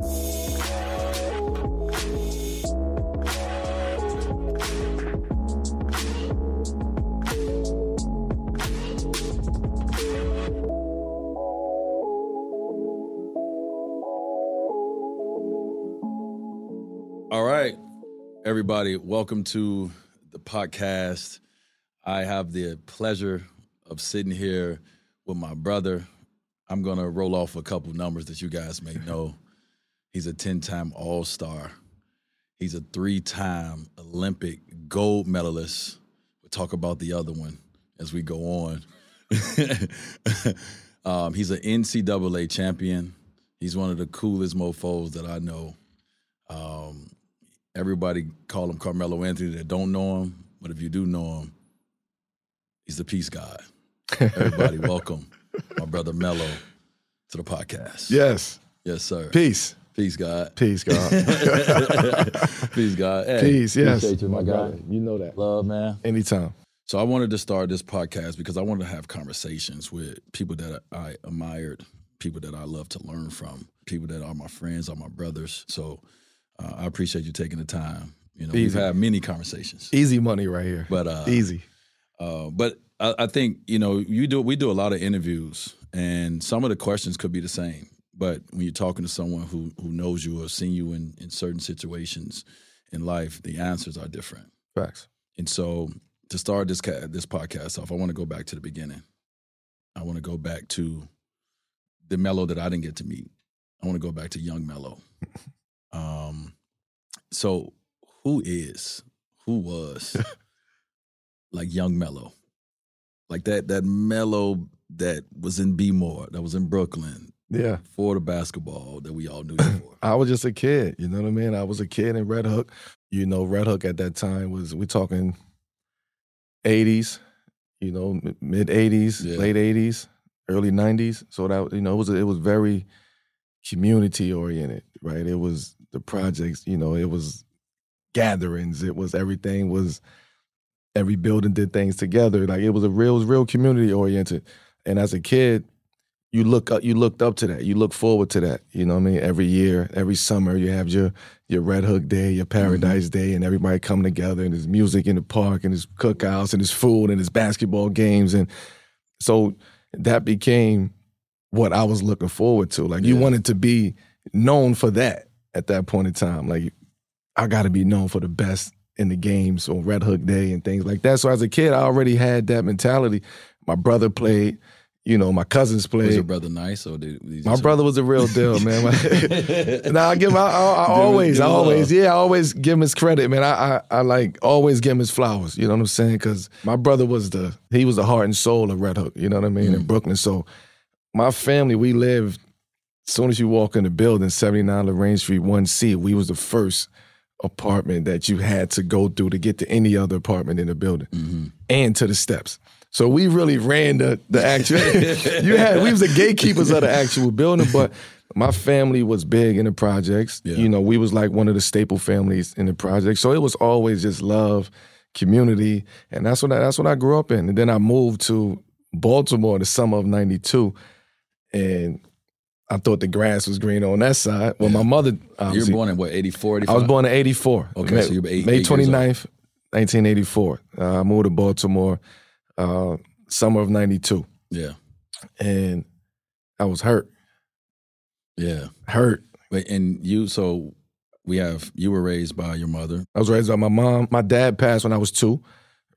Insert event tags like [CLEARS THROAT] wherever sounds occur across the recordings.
All right, everybody, welcome to the podcast. I have the pleasure of sitting here with my brother. I'm going to roll off a couple numbers that you guys may know. [LAUGHS] He's a 10 time All Star, he's a three time Olympic gold medalist. We'll talk about the other one as we go on. [LAUGHS] um, he's an NCAA champion. He's one of the coolest mofos that I know. Um, everybody call him Carmelo Anthony that don't know him, but if you do know him, he's the peace god. Everybody, [LAUGHS] welcome my brother Melo to the podcast. Yes. Yes, sir. Peace. Peace, God. Peace, God. [LAUGHS] Peace, God. Hey, Peace, yes. Appreciate you, my, My guy. brother, you know that. Love, man. Anytime. So I wanted to start this podcast because I wanted to have conversations with people that I admired, people that I love to learn from, people that are my friends, are my brothers. So uh, I appreciate you taking the time. You know, we've had many conversations, Easy money right here. but uh, Easy. Uh, but I, I think you know you do. We do a lot of interviews, and some of the questions could be the same. But when you're talking to someone who who knows you or seen you in in certain situations in life, the answers are different. Facts. And so to start this ca- this podcast off, I want to go back to the beginning. I want to go back to the Melo that I didn't get to meet. I want to go back to young Melo. [LAUGHS] Um, so who is, who was [LAUGHS] like young Melo? Like that that Melo that was in B More, that was in Brooklyn Yeah. for the basketball that we all knew you for. [CLEARS THROAT] I was just a kid. You know what I mean? I was a kid in Red Hook. You know, Red Hook at that time was we're talking 80s, you know, mid 80s, Yeah. late 80s, early 90s. So that you know, it was it was very community oriented, right? It was the projects, you know, it was gatherings, it was everything was every building did things together. Like it was a real it was real community oriented. And as a kid, you look up, you looked up to that. You look forward to that. You know what I mean? Every year, every summer, you have your your Red Hook Day, your mm-hmm. Paradise Day, and everybody come together and there's music in the park and there's cookouts and there's food and there's basketball games. And so that became what I was looking forward to. Like you wanted to be known for that at that point in time. Like I gotta be known for the best in the games on Red Hook Day and things like that. So as a kid, I already had that mentality. My brother played, you know, my cousins played. Was your brother nice or did he My brother was a real deal, [LAUGHS] man. [LAUGHS] now I give him, I, I, I always, I always, yeah, I always give him his credit, man. I, I, I like always give him his flowers. You know what I'm saying? Because my brother was the, he was the heart and soul of Red Hook. You know what I mean? In Mm. Brooklyn. So my family, we lived. As soon as you walk in the building, 79 Lorraine Street, 1C, we was the first apartment that you had to go through to get to any other apartment in the building Mm-hmm. and to the steps. So we really ran the the actual. [LAUGHS] you had we was the gatekeepers of the actual building, but my family was big in the projects. Yeah. You know, we was like one of the staple families in the project. So it was always just love, community, and that's what I, that's what I grew up in. And then I moved to Baltimore the summer of '92, and I thought the grass was green on that side. Well, my mother, You were born in what, 84, 85? I was born in '84. Okay, May, so you were eight- May eight years old. 29th, 1984. Uh, I moved to Baltimore, uh, summer of '92, Yeah, and I was hurt, yeah. hurt. Wait, and you, so we have, you were raised by your mother. I was raised by my mom. My dad passed when I was two,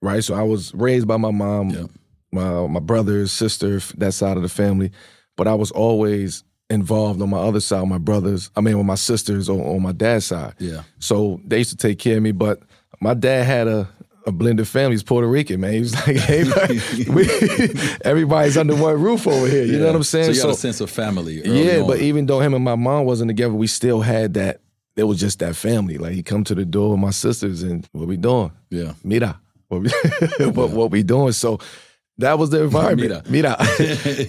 right? So I was raised by my mom, Yeah. my my brothers, sister, that side of the family. But I was always involved on my other side, my brothers. I mean, with my sisters on, on my dad's side. Yeah. So they used to take care of me. But my dad had a a blended family. He's Puerto Rican, man. He was like, [LAUGHS] hey, we, [LAUGHS] everybody's under one roof over here. You know what I'm saying? So you got a sense of family. early yeah, on. but even though him and my mom wasn't together, we still had that. It was just that family. Like he come to the door with my sisters and what we doing? yeah. Mira, what we, [LAUGHS] what, what we doing? So that was the environment. Mira,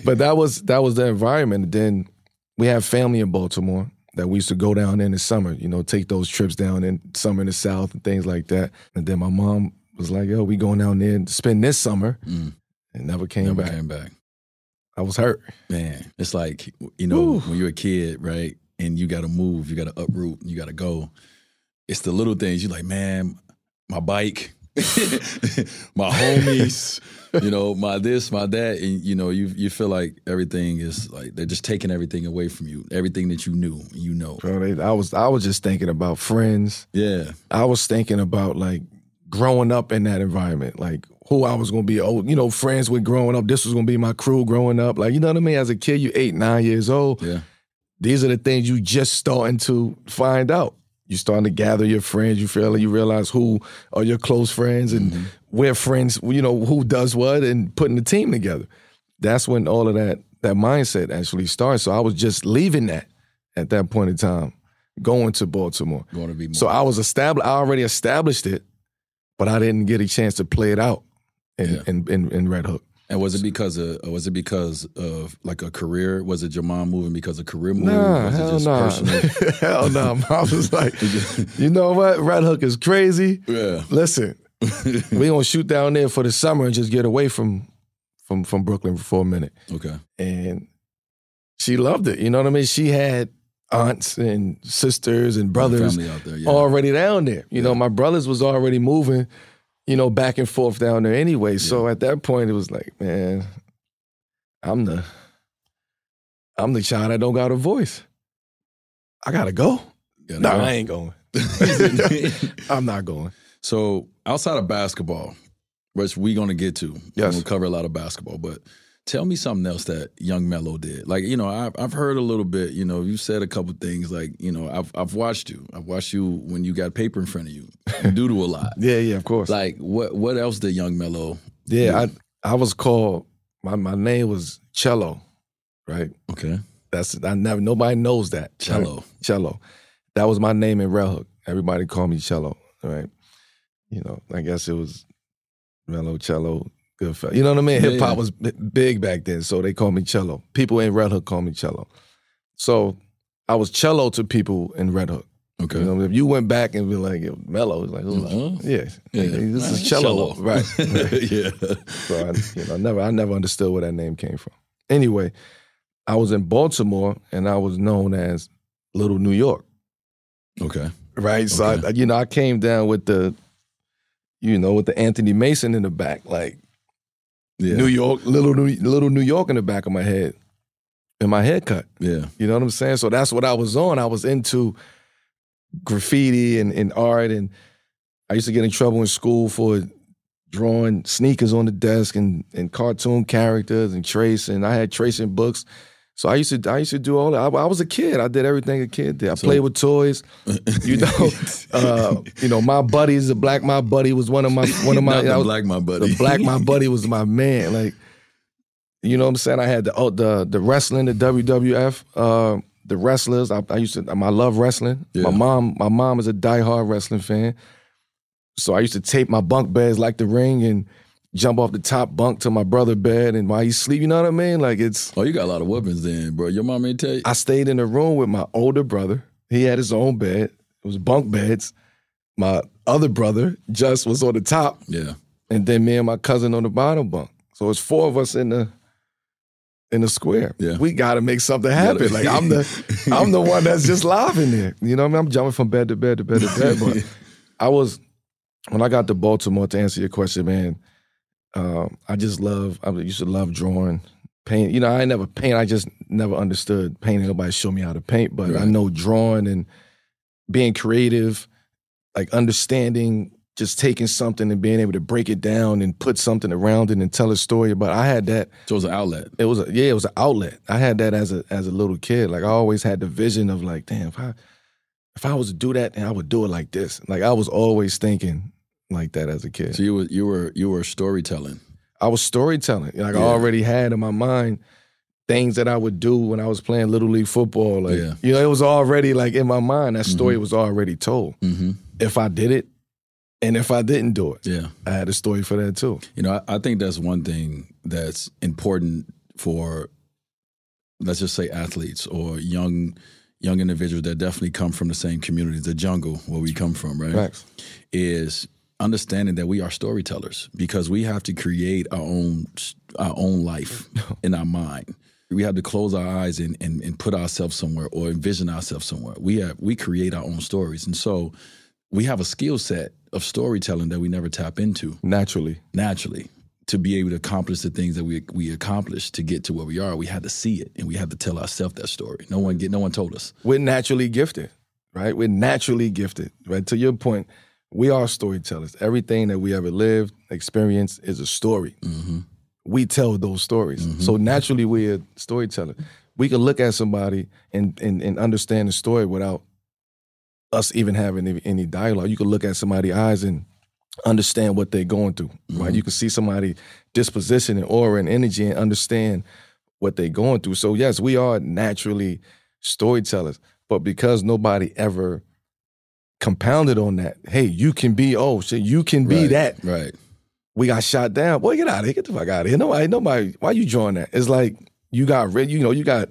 but that was that was the environment. Then we have family in Baltimore that we used to go down in the summer. You know, take those trips down in summer in the South and things like that. And then my mom was like, "Yo, we going down there to spend this summer," Mm. and never came Never back. came back. I was hurt. Man, it's like, you know, Woo. when you're a kid, right? And you got to move, you got to uproot, you got to go. It's the little things. You're like, man, my bike, [LAUGHS] my homies, you know, my this, my that. And, you know, you you feel like everything is like, they're just taking everything away from you, everything that you knew, you know. Bro, they, I was I was just thinking about friends. Yeah. I was thinking about like growing up in that environment, like who I was gonna be. Oh, you know, friends with growing up. This was gonna be my crew growing up. Like you know what I mean. As a kid, you eight, nine years old. Yeah. These are the things you just starting to find out. You starting to gather your friends. You feel you realize who are your close friends and mm-hmm. where friends. You know who does what and putting the team together. That's when all of that that mindset actually starts. So I was just leaving that at that point in time, going to Baltimore. Going to be more. So I was established. I already established it, but I didn't get a chance to play it out in Yeah. in, in, in Red Hook. and was it because of, was it because of like a career? Was it your mom moving because of career move? Nah, was it hell just nah. [LAUGHS] hell no. [LAUGHS] Mom was like, [LAUGHS] you know what? Red Hook is crazy. yeah. Listen, we gonna shoot down there for the summer and just get away from from from Brooklyn for a minute. Okay. And she loved it. You know what I mean? She had aunts and sisters and brothers there. Yeah. already down there. You know, my brothers was already moving, you know, back and forth down there anyway. So at that point, it was like, man, I'm the, I'm the child that don't got a voice. I gotta go. Gotta No, go. I ain't going. [LAUGHS] [LAUGHS] I'm not going. So outside of basketball, which we're gonna get to, Yes. we'll cover a lot of basketball. But tell me something else that Young Melo did. Like you know, I've I've heard a little bit. You know, you said a couple things. Like you know, I've I've watched you. I've watched you when you got paper in front of you. You do do a lot. [LAUGHS] Yeah, yeah, of course. Like what what else did Young Melo? yeah, I I was called. My my name was Cello, right? Okay, That's I never nobody knows that right? Cello. Cello. That was my name in Red Hook. Everybody called me Cello, right? You know, I guess it was Melo Cello, You know what I mean? Yeah, Hip hop yeah. was bi- big back then, so they called me Cello. People in Red Hook called me Cello. So I was Cello to people in Red Hook. Okay. You know, if you went back and be like Melo, it's like, Uh-huh. yeah, Yeah. this is Right. Cello, right? [LAUGHS] yeah. So I, you know, never, I never understood where that name came from. Anyway, I was in Baltimore and I was known as Little New York, Okay. right? So I, you know, I came down with the, you know, with the Anthony Mason in the back, like Yeah. New York, little New, little New York in the back of my head, and my haircut. Yeah. You know what I'm saying? So that's what I was on. I was into graffiti and, and art, and I used to get in trouble in school for drawing sneakers on the desk and, and cartoon characters and tracing. I had tracing books. So I used to I used to do all that. I, I was a kid. I did everything a kid did. I So- played with toys. You know, [LAUGHS] uh, you know, my buddies, the black my buddy was one of my one of my the was- black my buddy. the black my [LAUGHS] buddy was my man. Like, you know what I'm saying? I had the oh, the the wrestling, the WWF, uh, the wrestlers. I, I used to. I love wrestling. Yeah. My mom, my mom is a diehard wrestling fan. So I used to tape my bunk beds like the ring and jump off the top bunk to my brother bed and while he's sleep, you know what I mean? Like it's Oh, you got a lot of weapons then, bro. Your mom ain't tell you. I stayed in a room with my older brother. He had his own bed. It was bunk beds. My other brother just was on the top, yeah. and then me and my cousin on the bottom bunk. So it's four of us in the in the square. Yeah. We gotta make something happen. Like I'm the [LAUGHS] I'm the one that's just live in there. You know what I mean? I'm jumping from bed to bed to bed to bed. [LAUGHS] But I was when I got to Baltimore to answer your question, man. Um, I just love. I used to love drawing, paint. You know, I never paint. I just never understood painting. Nobody showed me how to paint, but I know drawing and being creative, like understanding, just taking something and being able to break it down and put something around it and tell a story. But I had that So it was an outlet. it was a, yeah, it was an outlet. I had that as a as a little kid. Like I always had the vision of like, damn, if I if I was to do that, then I would do it like this. Like I was always thinking like that as a kid. So you were you were you were storytelling. I was storytelling. Like I already had in my mind things that I would do when I was playing little league football. Like Yeah. you know, it was already like in my mind. That story was already told. Mm-hmm. If I did it, and if I didn't do it, Yeah. I had a story for that too. You know, I, I think that's one thing that's important for, let's just say, athletes or young young individuals that definitely come from the same community, the jungle where we come from, right? Facts. Is understanding that we are storytellers because we have to create our own our own life in our mind. We have to close our eyes and, and, and put ourselves somewhere or envision ourselves somewhere. We have we create our own stories, and so we have a skill set of storytelling that we never tap into Naturally. naturally to be able to accomplish the things that we we accomplished to get to where we are. We had to see it and we had to tell ourselves that story. No one get no one told us. we're naturally gifted, right? We're naturally gifted, right? To your point, we are storytellers. Everything that we ever lived, experienced is a story. Mm-hmm. We tell those stories. So naturally, we're storytellers. We can look at somebody and, and, and understand the story without us even having any, any dialogue. You can look at somebody's eyes and understand what they're going through, right? You can see somebody disposition and aura and energy and understand what they're going through. So yes, we are naturally storytellers, but because nobody ever compounded on that, hey, you can be oh shit, you can be Right, that. Right. We got shot down. Boy, get out of here. Get the fuck out of here. Nobody, nobody, why you drawing that? It's like you got rid, you know, you got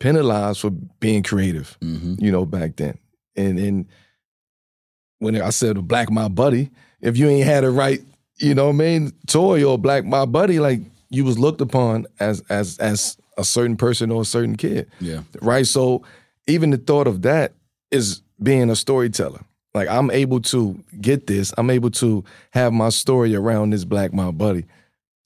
penalized for being creative, Mm-hmm. you know, back then. And and when I said black my buddy, if you ain't had a right, you know I mean, toy or black my buddy, like you was looked upon as as as a certain person or a certain kid. Yeah. Right. So even the thought of that is being a storyteller. Like I'm able to get this, I'm able to have my story around this black my buddy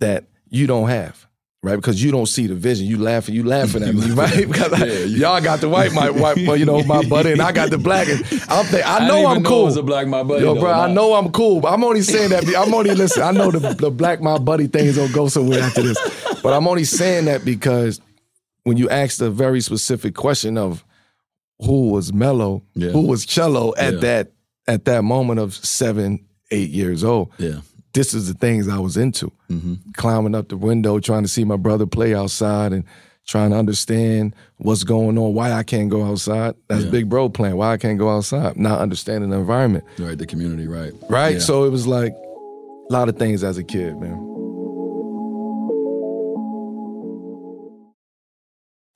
that you don't have. Right, because you don't see the vision. You laughing, you laughing at me, [LAUGHS] right? [LAUGHS] Because I- Yeah, you- y'all got the white, my white, you know, my buddy, and I got the black. And I'm think, I know I'm know cool. it was a black my buddy. Yo, though. bro, I know I'm cool. But I'm only saying that. I'm only listen. I know the, the black my buddy thing is gonna go somewhere after this, but I'm only saying that because when you asked a very specific question of who was Melo, Yeah. who was Cello at Yeah. that at that moment of seven, eight years old, Yeah. this is the things I was into. Mm-hmm. Climbing up the window, trying to see my brother play outside, and trying to understand what's going on, why I can't go outside. That's Yeah. big bro plan. Why I can't go outside, not understanding the environment. Right. The community. Right. Right. So it was like a lot of things as a kid, man.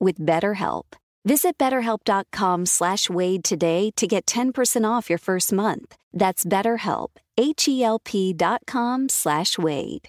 with BetterHelp. Visit betterhelp.com slash Wade today to get 10% off your first month. That's BetterHelp, H-E-L-P dot com slash Wade.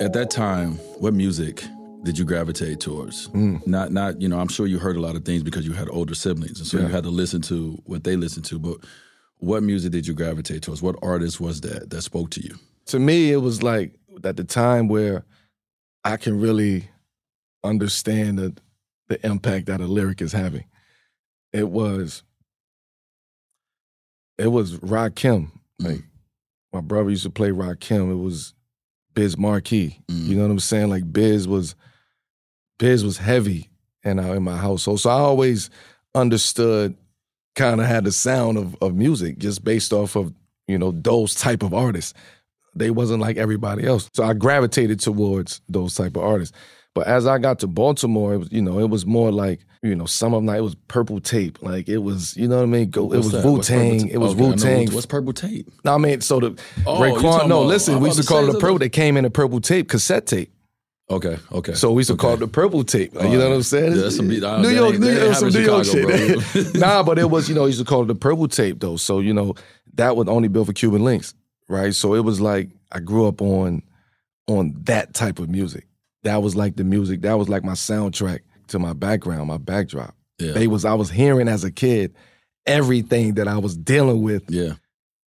At that time, what music did you gravitate towards? Hmm. Not, not you know. I'm sure you heard a lot of things because you had older siblings, and so you had to listen to what they listened to. But what music did you gravitate towards? What artist was that that spoke to you? to me, it was like at the time where I can really understand the the impact that a lyric is having. It was it was Rakim. Like my brother used to play Rakim. It was Biz Markie. Mm. You know what I'm saying? Like Biz was Biz was heavy in our, in my household. So I always understood kind of had the sound of of music just based off of, you know, those type of artists. They wasn't like everybody else. So I gravitated towards those type of artists. But as I got to Baltimore, it was, you know, it was more like, you know, some of night it was purple tape. Like it was, you know what I mean? Go, it was? Wu Tang. It was Okay, Wu Tang. What's purple tape? No, I mean, so the Oh, Raekwon. No, about- listen, we used to call it the purple. They came in a purple tape, cassette tape. Okay, okay. So we used to call it the purple tape. Like, you know what I'm saying? Yeah, that's some I- New York, New York, some New York Chicago, shit. nah, but it [LAUGHS] was, you know, used to call it the purple tape though. So you know, that was only built for Cuban Linx, right? So it was like I grew up on on that type of music. That was like the music. That was like my soundtrack to my background, my backdrop. Yeah. They was I was hearing as a kid everything that I was dealing with. yeah,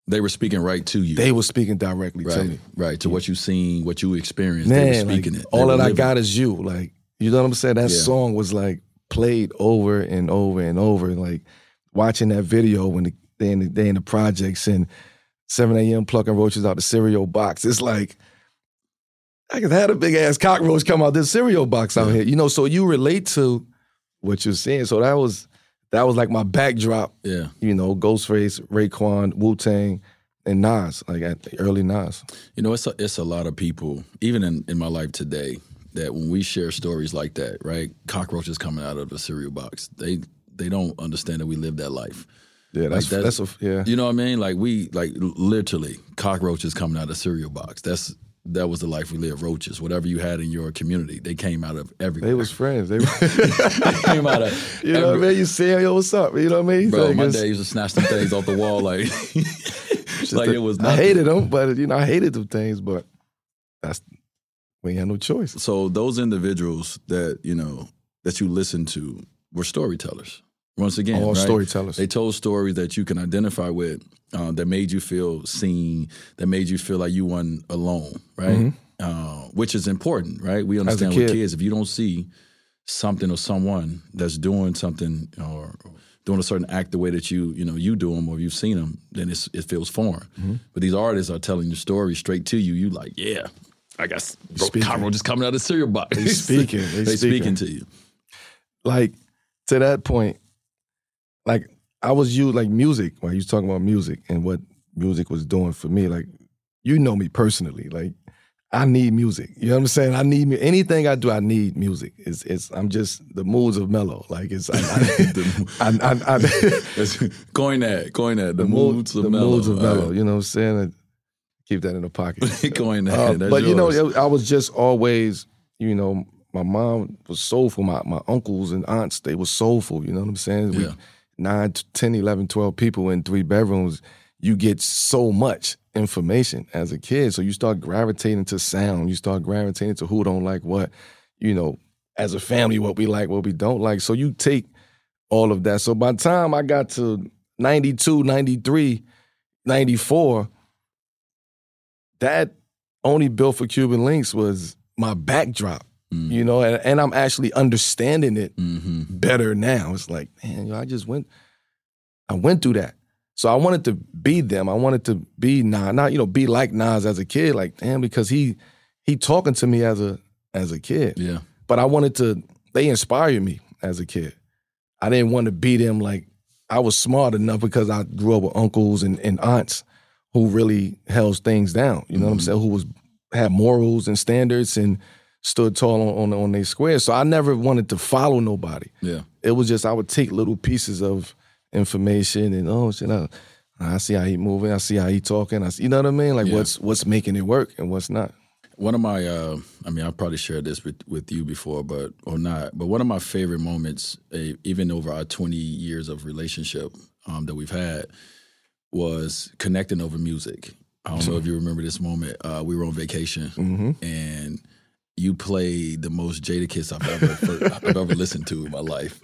they were speaking right to you. They were speaking directly to right, me. right to what you seen, what you experienced. they were Man, like, speaking it. They all that I got is you. Like, you know what I'm saying? That Yeah. song was like played over and over and over. Like watching that video when the, they in the they in the projects and 7 a.m. plucking roaches out the cereal box. It's like I could have a big ass cockroach come out of this cereal box out here. You know, so you relate to what you're seeing. So that was that was like my backdrop. Yeah. You know, Ghostface, Raekwon, Wu Tang, and Nas, like at the early Nas. You know, it's a, it's a lot of people, even in, in my life today, that when we share stories like that, right? Cockroaches coming out of the cereal box. They they don't understand that we live that life. Yeah, that's Like, that's, a yeah. You know what I mean? Like we like literally cockroaches coming out of cereal box. That's that was the life we lived. Roaches, whatever you had in your community, they came out of everywhere. They was friends. They, [LAUGHS] They came out of [LAUGHS] you know what I every- mean? You see yo, what's up? You know what I mean? Bro, Like, my dad used to snatch them things off the wall like [LAUGHS] like just it was I hated them, but you know, I hated them things, but that's we had no choice. So those individuals that you know that you listened to were storytellers. Once again, All right? storytellers. They told stories that you can identify with, uh, that made you feel seen, that made you feel like you weren't alone, right? Uh, which is important, right? We understand with kids, if you don't see something or someone that's doing something or doing a certain act the way that you you know you do them or you've seen them, then it's, it feels foreign. But these artists are telling the story straight to you. You like, yeah, I guess Speaking. cockroaches coming out of the cereal box. They speaking. They [LAUGHS] They speaking speaking. to you. Like to that point, like I was you like music when you was talking about music and what music was doing for me. Like you know me personally, like. I need music. You know what I'm saying? I need mu- anything I do. I need music. It's it's. I'm just the moods of mellow. Like it's. [LAUGHS] I, I, I, [LAUGHS] I, I, coin that, coin that. The, mood- moods of the mellow. moods of mellow. right. You know what I'm saying? Keep that in the pocket. [LAUGHS] Coin that. Uh, but you know, it- I was just always, you know, my mom was soulful. My my uncles and aunts, they were soulful. You know what I'm saying? We, Yeah. Nine, 10, 11, 12 people in three bedrooms. You get so much information as a kid. So you start gravitating to sound. You start gravitating to who don't like what. You know, as a family, what we like, what we don't like. So you take all of that. So by the time I got to 92, 93, 94, that only built for Cuban Linx was my backdrop, Mm. you know, and, and I'm actually understanding it hmm better now. It's like, man, yo, I just went, I went through that. So I wanted to be them. I wanted to be Nas, not you know, be like Nas as a kid, like damn, because he he talking to me as a as a kid. Yeah. But I wanted to. They inspired me as a kid. I didn't want to be them. Like I was smart enough because I grew up with uncles and, and aunts who really held things down. You know what I'm saying? Who was had morals and standards and stood tall on on, on their square. So I never wanted to follow nobody. Yeah. It was just I would take little pieces of information and oh shit, I, I see how he moving, I see how he talking, I see, you know what I mean? Like Yeah. what's what's making it work and what's not. One of my, uh, I mean, I've probably shared this with, with you before, but or not. But one of my favorite moments, uh, even over our 20 years of relationship um, that we've had, was connecting over music. I don't know [LAUGHS] if you remember this moment. Uh, we were on vacation, Mm-hmm. and you played the most Jadakiss I've ever [LAUGHS] I've ever listened to in my life.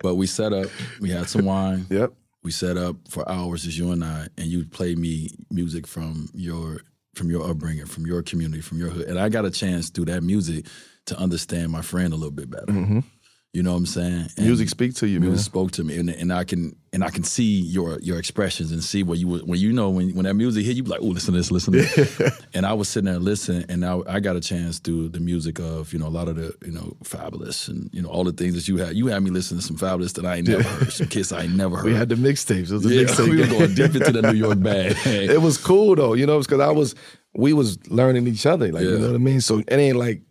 But we set up, we had some wine, Yep. we set up for hours as you and I, and you play me music from your from your upbringing, from your community, from your hood, and I got a chance through that music to understand my friend a little bit better. Mm-hmm. You know what I'm saying? And Music speak to you, music man. spoke to me, and, and I can and I can see your your expressions and see what you when you know when when that music hit you, be like, oh, listen to this, listen to this. [LAUGHS] and I was sitting there listening, and I, I got a chance through the music of you know a lot of the you know Fabolous and you know all the things that you had. You had me listening to some Fabolous that I ain't never heard, some Kiss I ain't never [LAUGHS] heard. We had the mixtapes. It was a yeah, [LAUGHS] mixtape. we were going deep into the New York bag. it was cool though, you know, because I was we was learning each other, like you know what I mean. So it ain't like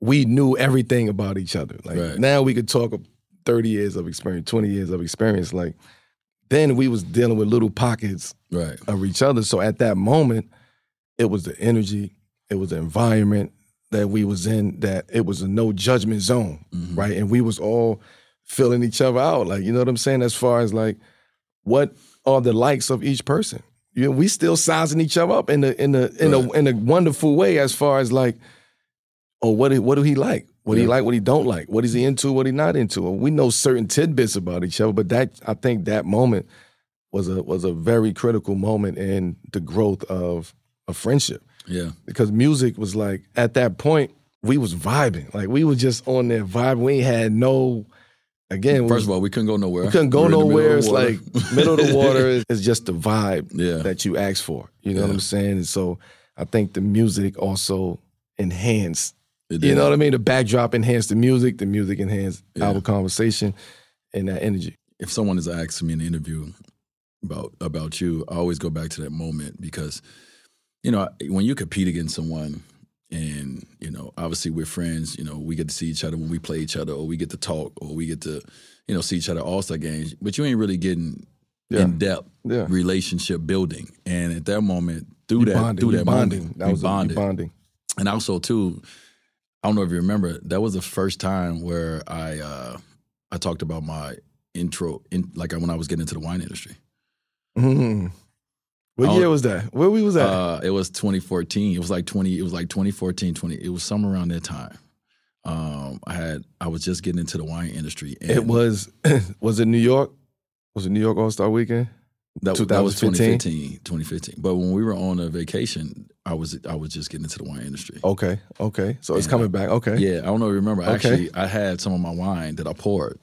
we knew everything about each other. Like Right. now we could talk of thirty years of experience, twenty years of experience. Like then we was dealing with little pockets right. of each other. So at that moment, it was the energy, it was the environment that we was in. That it was a no judgment zone, Mhm. right? And we was all filling each other out. Like you know what I'm saying? As far as like what are the likes of each person? You know, we still sizing each other up in the in the in a in a wonderful way. As far as like, oh, what do- what do he like? What do he like? What he don't like? What is he into? What he not into? We know certain tidbits about each other, but that I think that moment was a was a very critical moment in the growth of a friendship Yeah. because music was like at that point we was vibing like we was just on there vibing we had no again First was- of all, we couldn't go nowhere. we couldn't go We were in the middle nowhere it's like middle of the [LAUGHS] water is, is just the vibe Yeah. that you ask for you know what I'm saying and so I think the music also enhanced you know what I mean the backdrop enhanced the music the music enhanced Yeah. our conversation and that energy if someone is asking me in an interview about about you, I always go back to that moment because, you know, when you compete against someone, and you know, obviously we're friends. You know, we get to see each other when we play each other, or we get to talk, or we get to, you know, see each other All Star games. But you ain't really getting Yeah. in depth Yeah. relationship building. And at that moment, through that, bonding, through that bonding moment, that was bonded. bonding And also too, I don't know if you remember, that was the first time where I uh I talked about my intro in like when I was getting into the wine industry. Mhm. What year was that? Where we was at? Uh it was 2014. It was like 20 it was like 2014, 20 it was somewhere around that time. Um I had I was just getting into the wine industry and it was [CLEARS THROAT] was it New York? Was it New York All Star Weekend? that, that was 2015? 2015, 2015. But when we were on a vacation, I was I was just getting into the wine industry. Okay, okay. So it's Yeah. coming back. Okay. Yeah, I don't know if you remember. Okay. Actually, I had some of my wine that I poured.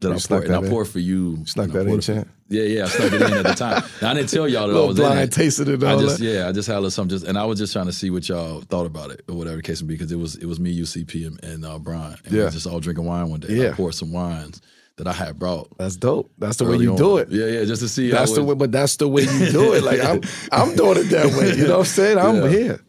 That You I poured, and that I in? poured for you. Snuck that in, poured it for- champ. Yeah, yeah, I snuck it in at the time. [LAUGHS] Now, I didn't tell y'all that I was in it. tasted it and I just that. yeah, I just had a little something just, and I was just trying to see what y'all thought about it or whatever the case may be because it was it was me, UCP, and, and uh, Brian, and we Yeah. was just all drinking wine one day. and I Yeah. poured some wines that I had brought. That's dope. That's the way you on. do it. Yeah, yeah, just to see. That's the way, but that's the way you do it. Like I'm, [LAUGHS] I'm doing it that way. You know what I'm saying? I'm Yeah. here.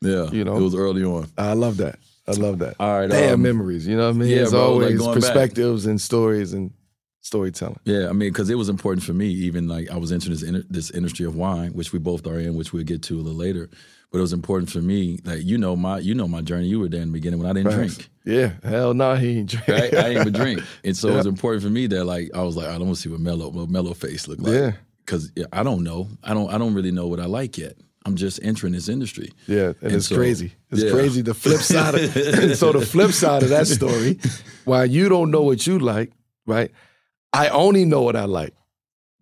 Yeah, you know. it was early on. I love that. I love that. All right, Damn um, memories. You know what I mean? yeah, It's bro, like always back. perspectives and stories and storytelling. Yeah, I mean, because it was important for me. Even like I was entering this in, this industry of wine, which we both are in, which we'll get to a little later. But it was important for me. Like you know my you know my journey. You were there in the beginning when I didn't drink. Yeah, hell no, he ain't drink. Right? [LAUGHS] I didn't even drink, and so it was important for me that like I was like, I don't want to see what Melo what Melo face look like. Yeah. because I don't know. I don't. I don't really know what I like yet. I'm just entering this industry. Yeah, and, And it's so- crazy. It's yeah. crazy. The flip side. Of, [LAUGHS] so the flip side of that story, [LAUGHS] while you don't know what you like, right? I only know what I like,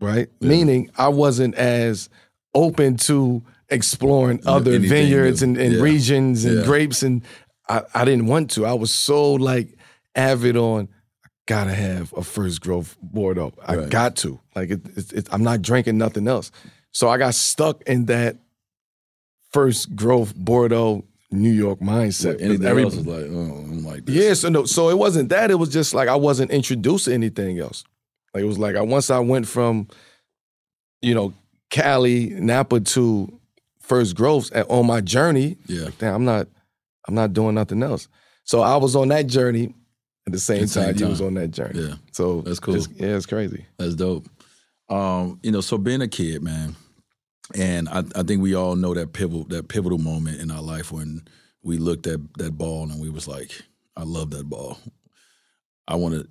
right? Meaning I wasn't as open to exploring other anything vineyards and, and Yeah. regions and Yeah. grapes, and I, I didn't want to. I was so like avid on. I gotta have a first growth Bordeaux. I Right. got to. Like it, it, it, I'm not drinking nothing else. So I got stuck in that first growth Bordeaux New York mindset. Anything Every- else is like, oh, I'm like this. yeah, so no, so it wasn't that. It was just like I wasn't introduced to anything else. Like it was like I once I went from, you know, Cali, Napa to First growths and on my journey. Yeah. Like, damn, I'm not, I'm not doing nothing else. So I was on that journey at the same, At the same time, you was on that journey. Yeah. So That's cool. yeah, it's crazy. That's dope. Um, you know, so being a kid, man, and I, I think we all know that pivotal that pivotal moment in our life when we looked at that ball and we was like, I love that ball. I want to,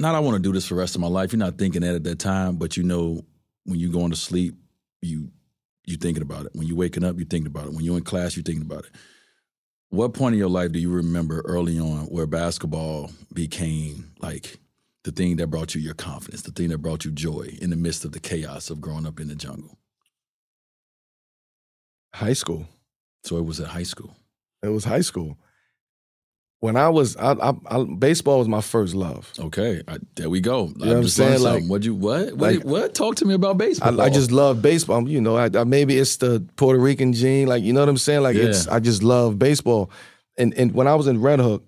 not I want to do this for the rest of my life. You're not thinking that at that time, but you know, when you going to sleep, you you thinking about it. When you're waking up, you're thinking about it. When you're in class, you're thinking about it. What point in your life do you remember early on where basketball became like the thing that brought you your confidence, the thing that brought you joy in the midst of the chaos of growing up in the jungle? High school. So it was at high school. It was high school. When I was, I, I, I, baseball was my first love. Okay, I, there we go. what I'm saying? Like- what you what what, like- what? Talk to me about baseball. I just love baseball. You know, I, maybe it's the Puerto Rican gene. Like, you know what I'm saying? Like, it's I just love baseball. And and when I was in Red Hook,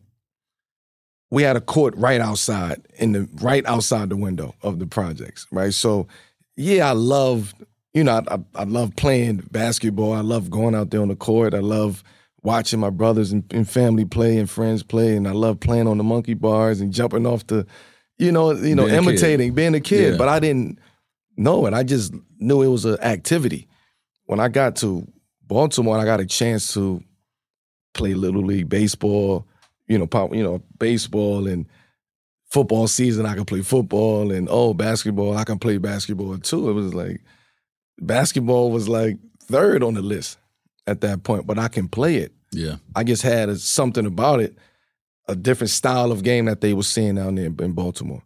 we had a court right outside in the right outside the window of the projects. Right. So, yeah, I love. You know, I, I, I love playing basketball. I love going out there on the court. I love watching my brothers and, and family play and friends play, and I love playing on the monkey bars and jumping off the, you know, you know, Being imitating, being a kid. Yeah. But I didn't know it. I just knew it was an activity. When I got to Baltimore, I got a chance to play little league baseball. You know, pop, you know, baseball and football season. I could play football and oh, basketball. I can play basketball too. It was like basketball was like third on the list at that point, but I can play it. yeah, I just had a, something about it, a different style of game that they were seeing down there in Baltimore,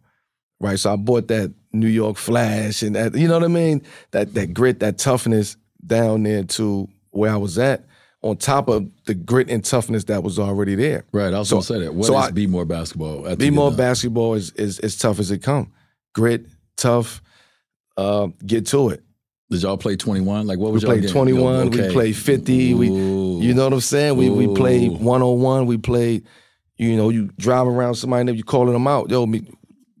right? So I bought that New York Flash and that, you know what I mean? That that grit, that toughness down there to where I was at, on top of the grit and toughness that was already there. right. I was So- gonna say that. What is so I- be more basketball? Be more basketball is is as tough as it come. Grit, tough, uh, get to it. Did y'all play twenty one? Like what We was y'all played game? 21, we okay. played 50, we- You know what I'm saying? We we played Ooh. one on one. We played, you know, you drive around somebody, you calling them out. Yo, me,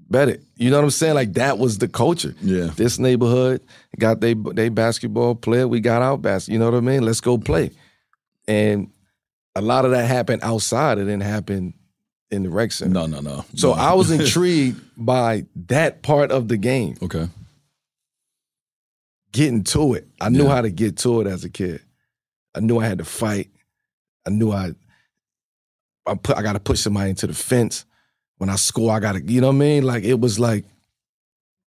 bet it. You know what I'm saying? Like that was the culture. Yeah. This neighborhood got they they basketball player. We got our bas. You know what I mean? Let's go play. And a lot of that happened outside. It didn't happen in the rec center. No, no, no. So No. I was [LAUGHS] intrigued by that part of the game, okay. Getting to it. I knew Yeah. how to get to it as a kid. I knew I had to fight. I knew I I put I got to push somebody into the fence. When I score, I got to, you know what I mean? Like it was like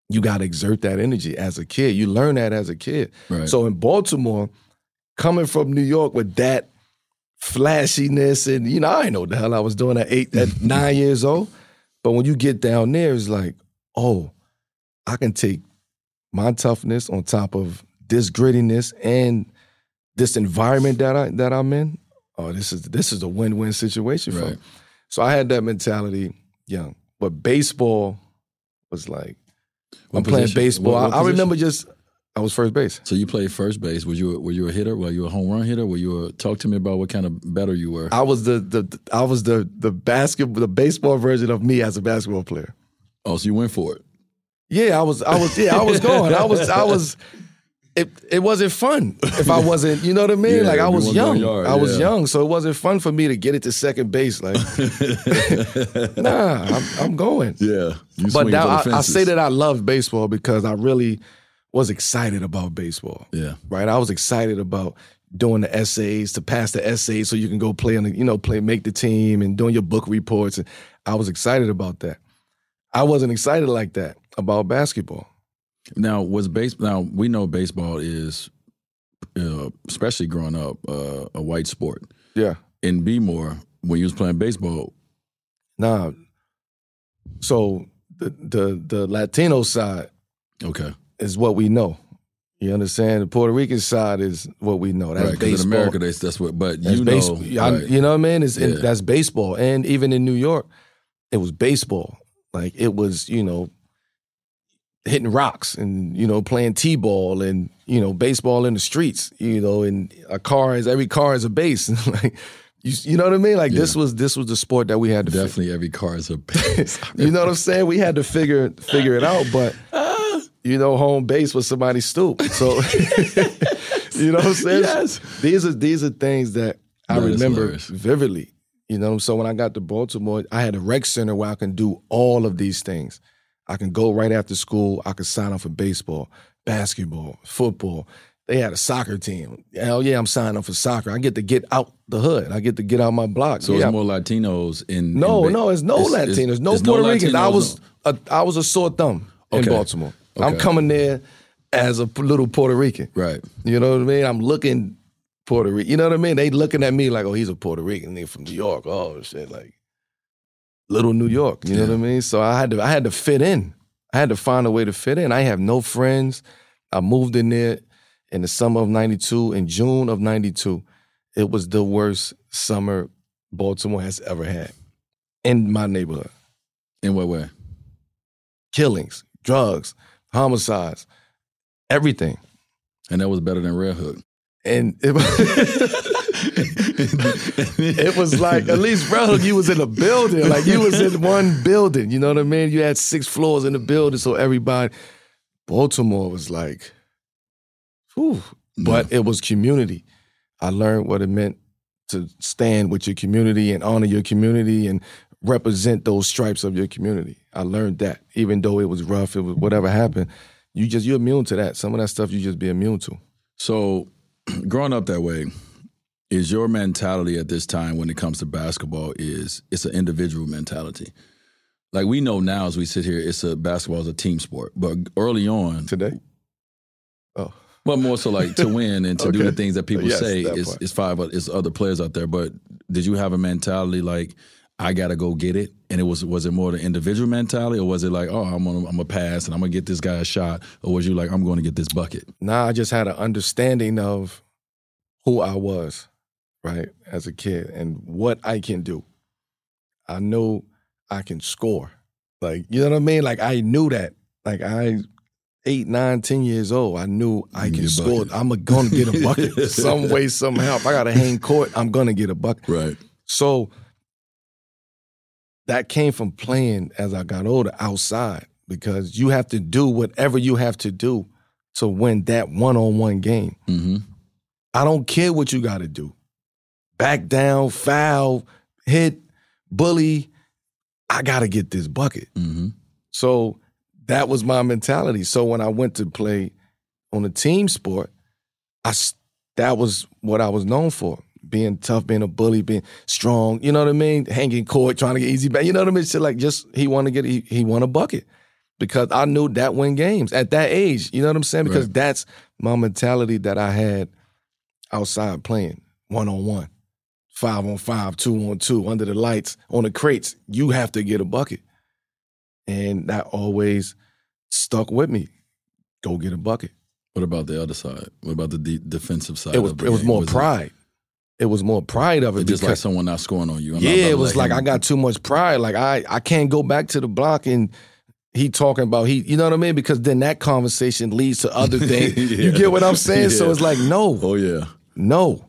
you got to exert that energy as a kid. You learn that as a kid. Right. So in Baltimore, coming from New York with that flashiness and you know, I didn't know what the hell I was doing at eight, at [LAUGHS] nine years old. But when you get down there, it's like, oh, I can take my toughness on top of this grittiness and this environment that I that I'm in. Oh, this is this is a win-win situation for Right. me. So I had that mentality young. But baseball was like What I'm playing baseball. What- what I, I remember just I was first base. So you played first base. Were you a, were you a hitter? Were you a home run hitter? Were you a talk to me about what kind of better you were? I was the the I was the the basketball the baseball version of me as a basketball player. oh, so you went for it. Yeah, I was I was yeah, I was going. I was I was it it wasn't fun if I wasn't, you know what I mean? Yeah, like I was young. yard, I was young, so it wasn't fun for me to get it to second base. Like, [LAUGHS] nah, I'm, I'm going. Yeah. You But now I, I say that I love baseball because I really was excited about baseball. Yeah. Right. I was excited about doing the essays to pass the essays so you can go play on the, you know, play make the team and doing your book reports. And I was excited about that. I wasn't excited like that about basketball. Now, was base? Now we know baseball is, uh, especially growing up, uh, a white sport. Yeah. In Bmore, when you was playing baseball, Nah. So the the the Latino side okay, is what we know. You understand? The Puerto Rican side is what we know. That's right? Baseball. in America, that's, that's what. But That's you know. I- right. you know what I mean? It's, Yeah. that's baseball. And even in New York, it was baseball. Like it was, you know, hitting rocks and you know playing t-ball and you know baseball in the streets. You know, and a car is every car is a base. [LAUGHS] like you, you know what I mean? Like this was this was the sport that we had to fi- definitely every car is a [LAUGHS] base. you know what I'm saying? We had to figure figure it out, but [LAUGHS] you know, home base was somebody's stoop. So you know what I'm saying? Yes. These are these are things that I That remember vividly. You know, so when I got to Baltimore, I had a rec center where I can do all of these things. I can go right after school. I can sign up for baseball, basketball, football. They had a soccer team. Hell yeah, I'm signing up for soccer. I get to get out the hood. I get to get out my block. So Yeah. it's more Latinos in. No, in ba- no, it's no it's- it's- Latinos, no it's Puerto Ricans. I was a, I was a sore thumb in Okay. Baltimore. I'm coming there as a p- little Puerto Rican. right. You know what I mean? I'm looking Puerto Rican. You know what I mean? They looking at me like, oh, he's a Puerto Rican nigga from New York. Oh shit, like little New York. You know what I mean? So I had to I had to fit in. I had to find a way to fit in. I have no friends. I moved in there in the summer of '92. In June of '92, it was the worst summer Baltimore has ever had in my neighborhood. In what way? Killings, drugs, homicides, everything. And that was better than Red Hook. And it [LAUGHS] was, it was like at least bro, you was in a building. Like you was in one building. You know what I mean? You had six floors in the building, so everybody. Baltimore was like, whew. But it was community. I learned what it meant to stand with your community and honor your community and represent those stripes of your community. I learned that, even though it was rough, it was whatever happened. You just you're immune to that. Some of that stuff you just be immune to. So, [CLEARS THROAT] growing up that way, is your mentality at this time when it comes to basketball is it's an individual mentality. Like we know now as we sit here, it's a basketball is a team sport. But early on, Today? Oh. well, more so like to [LAUGHS] win and to do the things that people Yes, say that is is five uh, is other players out there. But did you have a mentality like I gotta go get it? And it was was it more the individual mentality, or was it like, oh, I'm gonna I'm gonna pass and I'm gonna get this guy a shot, or was you like, I'm going to get this bucket? Now I just had an understanding of who I was, right, as a kid and what I can do. I know I can score. Like, you know what I mean? Like I knew that. Like I eight, nine, ten years old, I knew I can score. I'm gonna get a bucket [LAUGHS] some way, somehow. If I gotta hang court, I'm gonna get a bucket. Right. So that came from playing as I got older outside because you have to do whatever you have to do to win that one on one game. Mm-hmm. I don't care what you got to do. Back down, foul, hit, bully. I got to get this bucket. Mm-hmm. So that was my mentality. So when I went to play on a team sport, I that was what I was known for. Being tough, being a bully, being strong, you know what I mean? Hanging court, trying to get easy back. You know what I mean? Shit like just he wanted to get he, he won a bucket. Because I knew that win games at that age. You know what I'm saying? Because Right. that's my mentality that I had outside playing one on one, five on five, two on two, under the lights, on the crates. You have to get a bucket. And that always stuck with me. Go get a bucket. What about the other side? What about the de- defensive side? It was it was more pride. It was more pride of it. It just like someone not scoring on you. I'm yeah, it was like him- I got too much pride. Like I I can't go back to the block and he talking about he you know what I mean? Because then that conversation leads to other [LAUGHS] things. You get what I'm saying? So it's like, no, Oh yeah. no.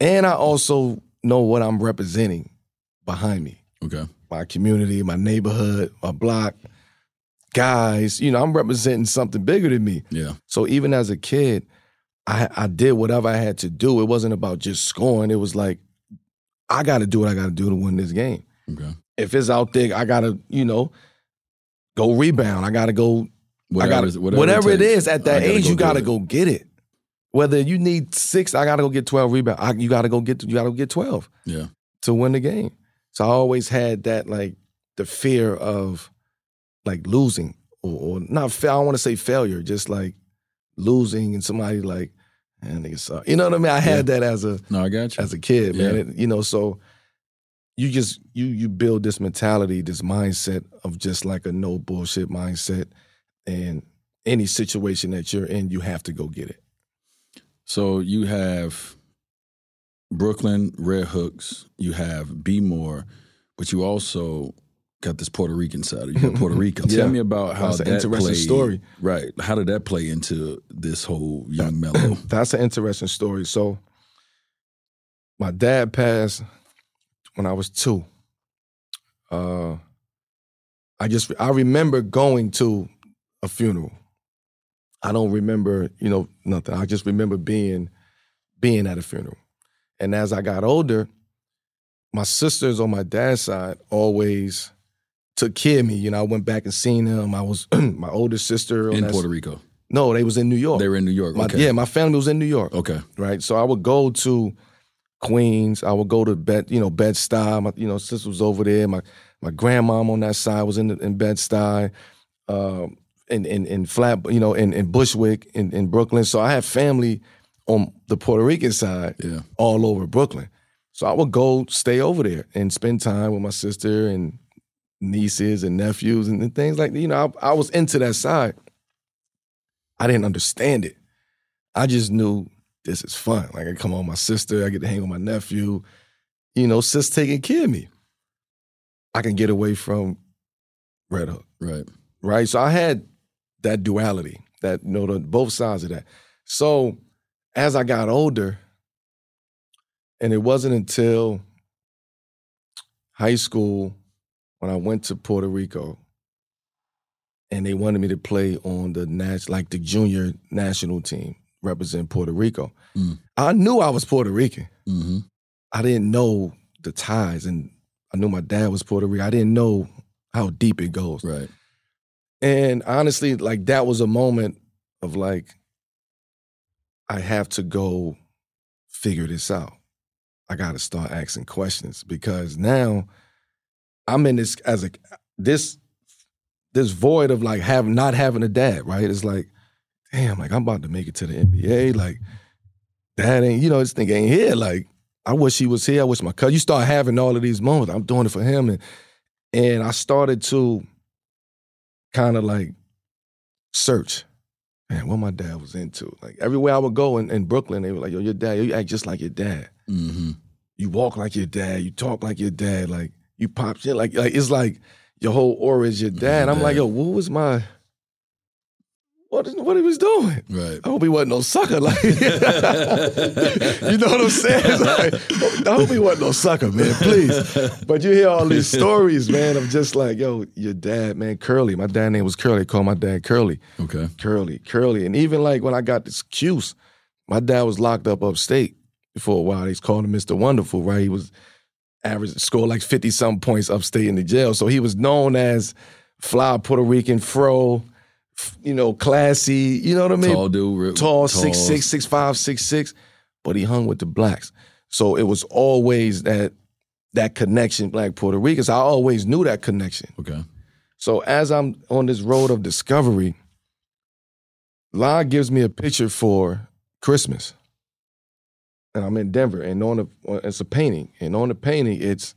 And I also know what I'm representing behind me. Okay. My community, my neighborhood, my block, guys. You know, I'm representing something bigger than me. Yeah. So even as a kid, I I did whatever I had to do. It wasn't about just scoring. It was like I got to do what I got to do to win this game. Okay. If it's out there, I got to you know go rebound. I got to go. Whatever, I gotta, whatever, it takes, is at that age. go You got to it. go get it. Whether you need six, I got to go get twelve rebounds. I, you got to go get you got to get twelve Yeah. to win the game. So I always had that like the fear of like losing or, or not. Fa- I don't want to say failure, just like losing and somebody like, man, nigga suck. You know what I mean? I had that as a No, I got you. as a kid, man. It- you know, so you just you you build this mentality, this mindset of just like a no bullshit mindset, and any situation that you're in, you have to go get it. So you have Brooklyn Red Hooks, you have B More, but you also got this Puerto Rican side. You got Puerto Rico. [LAUGHS] Yeah. Tell me about how That's an that interesting played. story. Right. How did that play into this whole young Melo? [CLEARS THROAT] That's an interesting story. So, my dad passed when I was two. Uh, I just I remember going to a funeral. I don't remember, you know, nothing. I just remember being being at a funeral. And as I got older, my sisters on my dad's side always took care of me. You know, I went back and seen them. I was [CLEARS THROAT] my older sister in Puerto Rico. No, they was in New York. They were in New York. My- Okay. Yeah, my family was in New York Okay. right? So I would go to Queens. I would go to Bed, you know, Bed Stuy. My, you know, sister was over there. My my grandmom on that side was in the, in Bed Stuy, um, in in in Flat, you know, in in Bushwick, in in Brooklyn. So I had family on the Puerto Rican side, Yeah. all over Brooklyn. So I would go stay over there and spend time with my sister and nieces and nephews and, and things like that. You know, I, I was into that side. I didn't understand it. I just knew this is fun. Like I come on my sister, I get to hang with my nephew. You know, sis taking care of me. I can get away from Red Hook, Right. right? So I had that duality, that you know, the, both sides of that. So as I got older, and it wasn't until high school when I went to Puerto Rico and they wanted me to play on the nas- like the junior national team represent Puerto Rico. Mm. I knew I was Puerto Rican. Mm-hmm. I didn't know the ties and I knew my dad was Puerto Rican. I didn't know how deep it goes. Right. And honestly, like that was a moment of like, I have to go figure this out. I got to start asking questions because now I'm in this as a this this void of like have not having a dad. Right? It's like, damn, like I'm about to make it to the NBA. Like, dad ain't you know this thing ain't here. Like, I wish he was here. I wish my cousin. You start having all of these moments. I'm doing it for him, and and I started to kind of like search. Man, what my dad was into. Like everywhere I would go in, in Brooklyn, they were like, yo, your dad, you act just like your dad. Mm-hmm. You walk like your dad, you talk like your dad, like you pop shit. Like, like it's like your whole aura is your dad. I'm like, yo, what was my what is what he was doing? Right. I hope he wasn't no sucker. Like, [LAUGHS] you know what I'm saying? [LAUGHS] Like, I hope he wasn't no sucker, man. Please. But you hear all these [LAUGHS] stories, man, of just like, yo, your dad, man, Curly. My dad name was Curly. They call my dad Curly. Okay. Curly, Curly. And even like when I got this Cuse, my dad was locked up upstate for a while. He's called him Mr. Wonderful, right? He was average, scored like 50 some points upstate in the jail. So he was known as fly Puerto Rican fro, you know, classy, you know what I mean? Tall dude. re- tall, six six, six five, six six, but he hung with the blacks. So it was always that that connection, black Puerto Ricans. I always knew that connection. Okay. So as I'm on this road of discovery, La gives me a picture for Christmas. And I'm in Denver, and on the it's a painting, and on the painting it's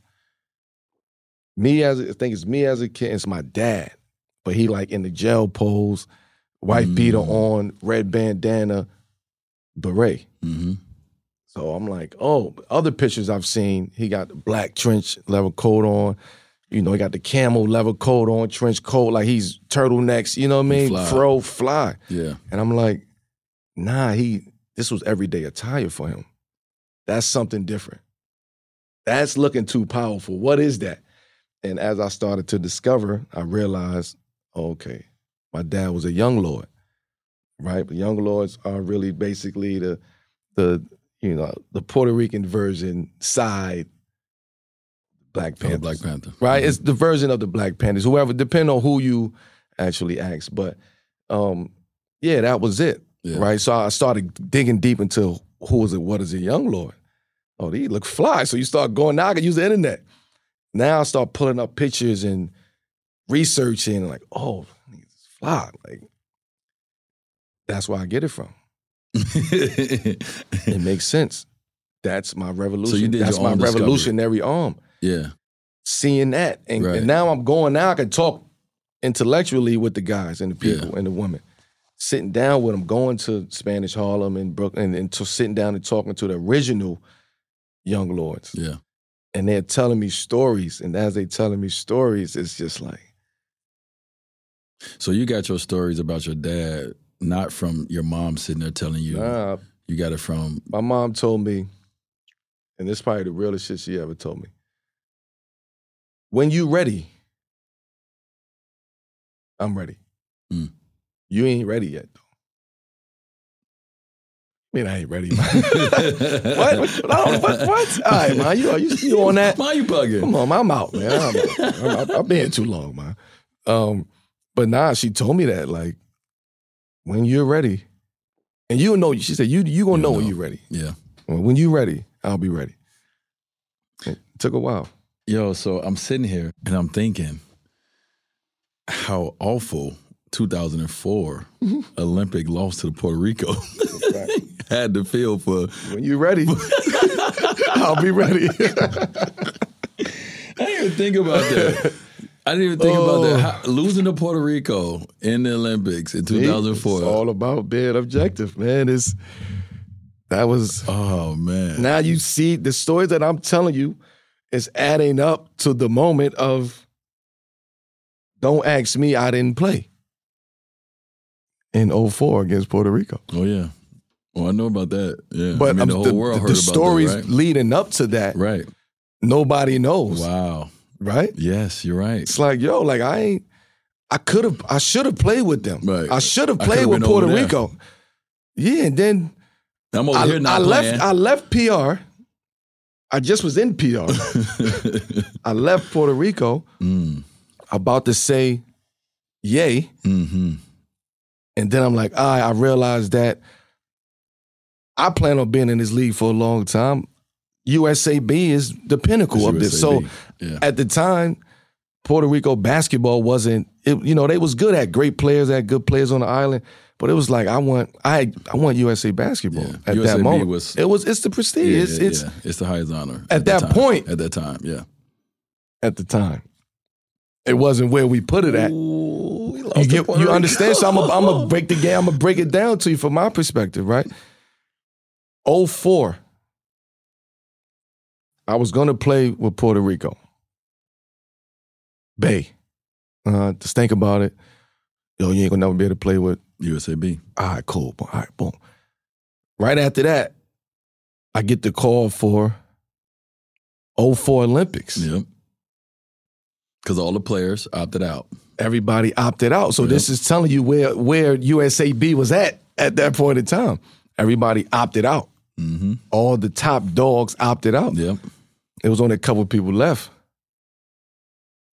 me as a- I think it's me as a kid. It's my dad, but he like in the jail pose, white beater Mm. on, red bandana, beret. Mm-hmm. So I'm like, oh, other pictures I've seen, he got the black trench leather coat on. You know, he got the camel leather coat on, trench coat, like he's turtlenecks, you know what I mean? Fly. Fro, fly. Yeah. And I'm like, nah, he this was everyday attire for him. That's something different. That's looking too powerful. What is that? And as I started to discover, I realized, okay, my dad was a young lord, right? But Young Lords are really basically the the you know the Puerto Rican version side Black Panthers, Black Panther. right? It's the version of the Black Panthers. Whoever, depend on who you actually ask, but um, yeah, that was it, Yeah. right? So I started digging deep into who is it? What is a Young Lord? Oh, they look fly. So you start going. Now I can use the internet. Now I start pulling up pictures and researching. Like, oh, he's fly. Like that's where I get it from. It [LAUGHS] makes sense. That's my revolution. did your That's my discovery. revolutionary arm. yeah. Seeing that, and, Right. and now I'm going. Now I can talk intellectually with the guys and the people Yeah. and the women. Sitting down with them, going to Spanish Harlem and Brooklyn, and to sitting down and talking to the original young lords, Yeah. and they're telling me stories. And as they're telling me stories, it's just like, So you got your stories about your dad not from your mom sitting there telling you. nah. You got it from My mom told me, and this is probably the realest shit she ever told me. When you ready, I'm ready. Mm. You ain't ready yet, though. I mean, I ain't ready. Man. [LAUGHS] what? What? No, what? What? All right, man. You, you, you on that? Why you bugging? Come on, man. I'm out, man. I'm out. I'm, I've been here too long, man. Um, but nah, she told me that like when you're ready, and you know, she said you you gonna You'll know when you're ready. Yeah. When you're ready, I'll be ready. It took a while. Yo, so I'm sitting here and I'm thinking how awful 2004 [LAUGHS] Olympic loss to the Puerto Rico [LAUGHS] had to feel for. When you're ready, [LAUGHS] I'll be ready. I didn't even think about that. I didn't even think about that. How, losing to Puerto Rico in the Olympics in 2004. It's all about being objective, man. It's that was oh man. now you see the story that I'm telling you is adding up to the moment of don't ask me, I didn't play in 04 against Puerto Rico. Oh yeah. Well, I know about that. Yeah. But I mean, um, the whole the, world the- heard the about stories that, leading up to that, right? Right. nobody knows, Wow. Right? Yes, you're right. It's like, yo, like I ain't, I could have, I should have played with them. Right. I should have played with Puerto. Rico. Yeah, and then I'm over I, here not I playing. left. I left PR. I just was in PR. [LAUGHS] I left Puerto Rico mm, about to say yay, hmm and then I'm like, I, I realized that I plan on being in this league for a long time. USAB is the pinnacle of this. So yeah. at the time, Puerto Rico basketball wasn't. It, you know, they was good at great players, had good players on the island, but it was like I want, I, I want USA basketball Yeah. at that moment. was- it was, it's the prestige. Yeah, it's, it's it's the highest honor At the that point. At that time, yeah. at the time. It wasn't where we put it at. Ooh, You, get, you understand? So I'm gonna I'm break the game. I'm gonna break it down to you from my perspective, right? 04. I was gonna play with Puerto Rico. Bay. Uh, just think about it. Yo, you ain't gonna never be able to play with. USAB. All right, cool. All right, boom. Right after that, I get the call for 04 Olympics. Yep. Because all the players opted out. everybody opted out. So Yep. this is telling you where where USAB was at at that point in time. Everybody opted out. Mm-hmm. All the top dogs opted out. Yep. It was only a couple people left.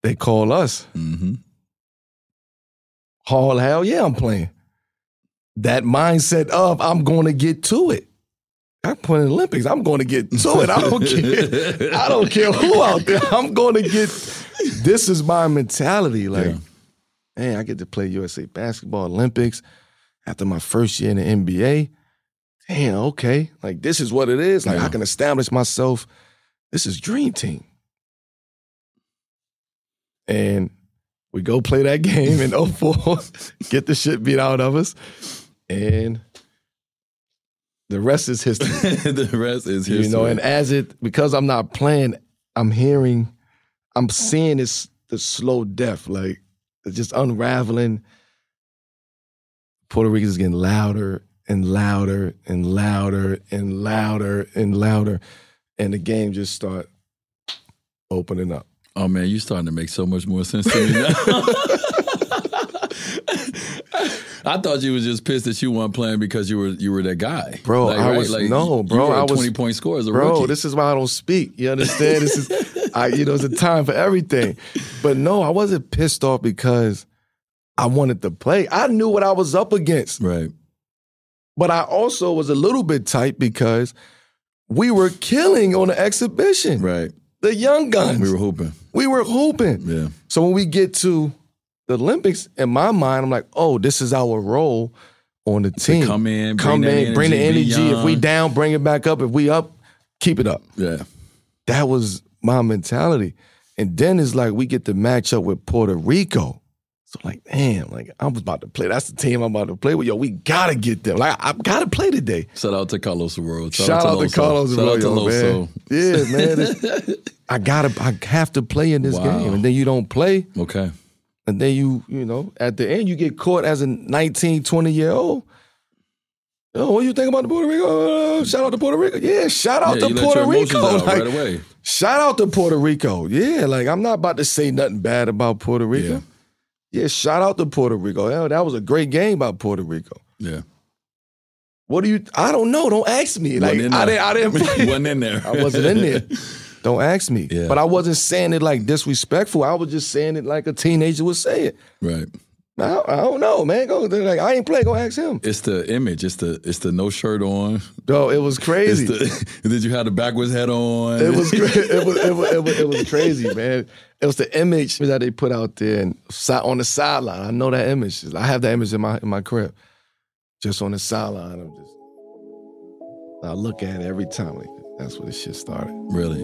They call us. Mm-hmm. Hall, hell yeah, I'm playing. That mindset of I'm going to get to it. I'm playing Olympics. I'm going to get to it. I don't care. I don't care who out there. I'm going to get. This is my mentality. Like, Yeah. man, I get to play USA basketball Olympics after my first year in the NBA. Damn, okay. Like this is what it is. Like Yeah. I can establish myself. This is dream team. And we go play that [LAUGHS] game in 04, get the shit beat out of us. And the rest is history. [LAUGHS] the rest is history. You know, and as it because I'm not playing, I'm hearing, I'm seeing this the slow death, like it's just unraveling. Puerto Rico is getting louder and louder and louder and louder and louder, and the game just start opening up. oh man, you're starting to make so much more sense to me now. [LAUGHS] I thought you was just pissed that you weren't playing because you were you were that guy, Bro, Like, I right? was- like, no, bro, I was- twenty point scorer as a Bro, rookie. this is why I don't speak. You understand? This is, I, you know, it's a time for everything. But no, I wasn't pissed off because I wanted to play. I knew what I was up against, right, but I also was a little bit tight because we were killing on the exhibition. right. The young guns. We were hooping. we were hooping. Yeah, So when we get to the Olympics, in my mind, I'm like, oh, this is our role on the team. come in, come bring in, bring the energy. If we down, bring it back up. If we up, keep it up. yeah. That was my mentality. And then it's like we get to match up with Puerto Rico. So like, damn, like I was about to play. That's the team I'm about to play with. Yo, we gotta get them. Like I, I gotta play today. Shout out to Carlos World. Shout, Shout, out, to Loso. Carlos Shout out to Arroyo, Loso. man. Yeah, man. [LAUGHS] I gotta, I have to play in this Wow. game, and then you don't play, Okay. and then you, you know, at the end you get caught as a 19, 20 year old. Oh, what do you think about the Puerto Rico? Uh, shout out to Puerto Rico. Yeah, shout out Yeah, to Puerto Rico. out [LAUGHS] Like, right away. Shout out to Puerto Rico. Yeah, like I'm not about to say nothing bad about Puerto Rico. Yeah. Yeah, shout out to Puerto Rico. Hell, that was a great game by Puerto Rico. Yeah. What do you? I don't know. Don't ask me. Like I didn't. I didn't [LAUGHS] play. wasn't in there. I wasn't in there. [LAUGHS] Don't ask me. Yeah. But I wasn't saying it like disrespectful. I was just saying it like a teenager would say it. Right. I, I don't know, man. Go like I ain't play. Go ask him. It's the image. It's the it's the no shirt on. No, it was It's crazy. the [LAUGHS] did you have the backwards hat on? It was, cra- it was it was it was it was [LAUGHS] crazy, man. It was the image that they put out there and on the sideline. I know that image. I have that image in my in my crib, just on the sideline. I'm just I look at it every time. Like that's where this shit started. really.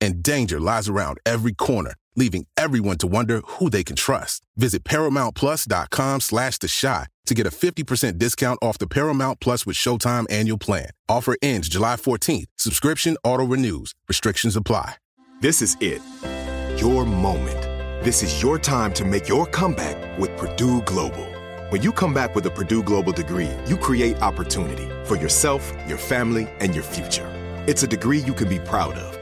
and danger lies around every corner, leaving everyone to wonder who they can trust. Visit ParamountPlus.com slash The Chi to get a 50% discount off the Paramount Plus with Showtime annual plan. Offer ends July 14th. Subscription auto-renews. Restrictions apply. This is it. Your moment. This is your time to make your comeback with Purdue Global. When you come back with a Purdue Global degree, you create opportunity for yourself, your family, and your future. It's a degree you can be proud of,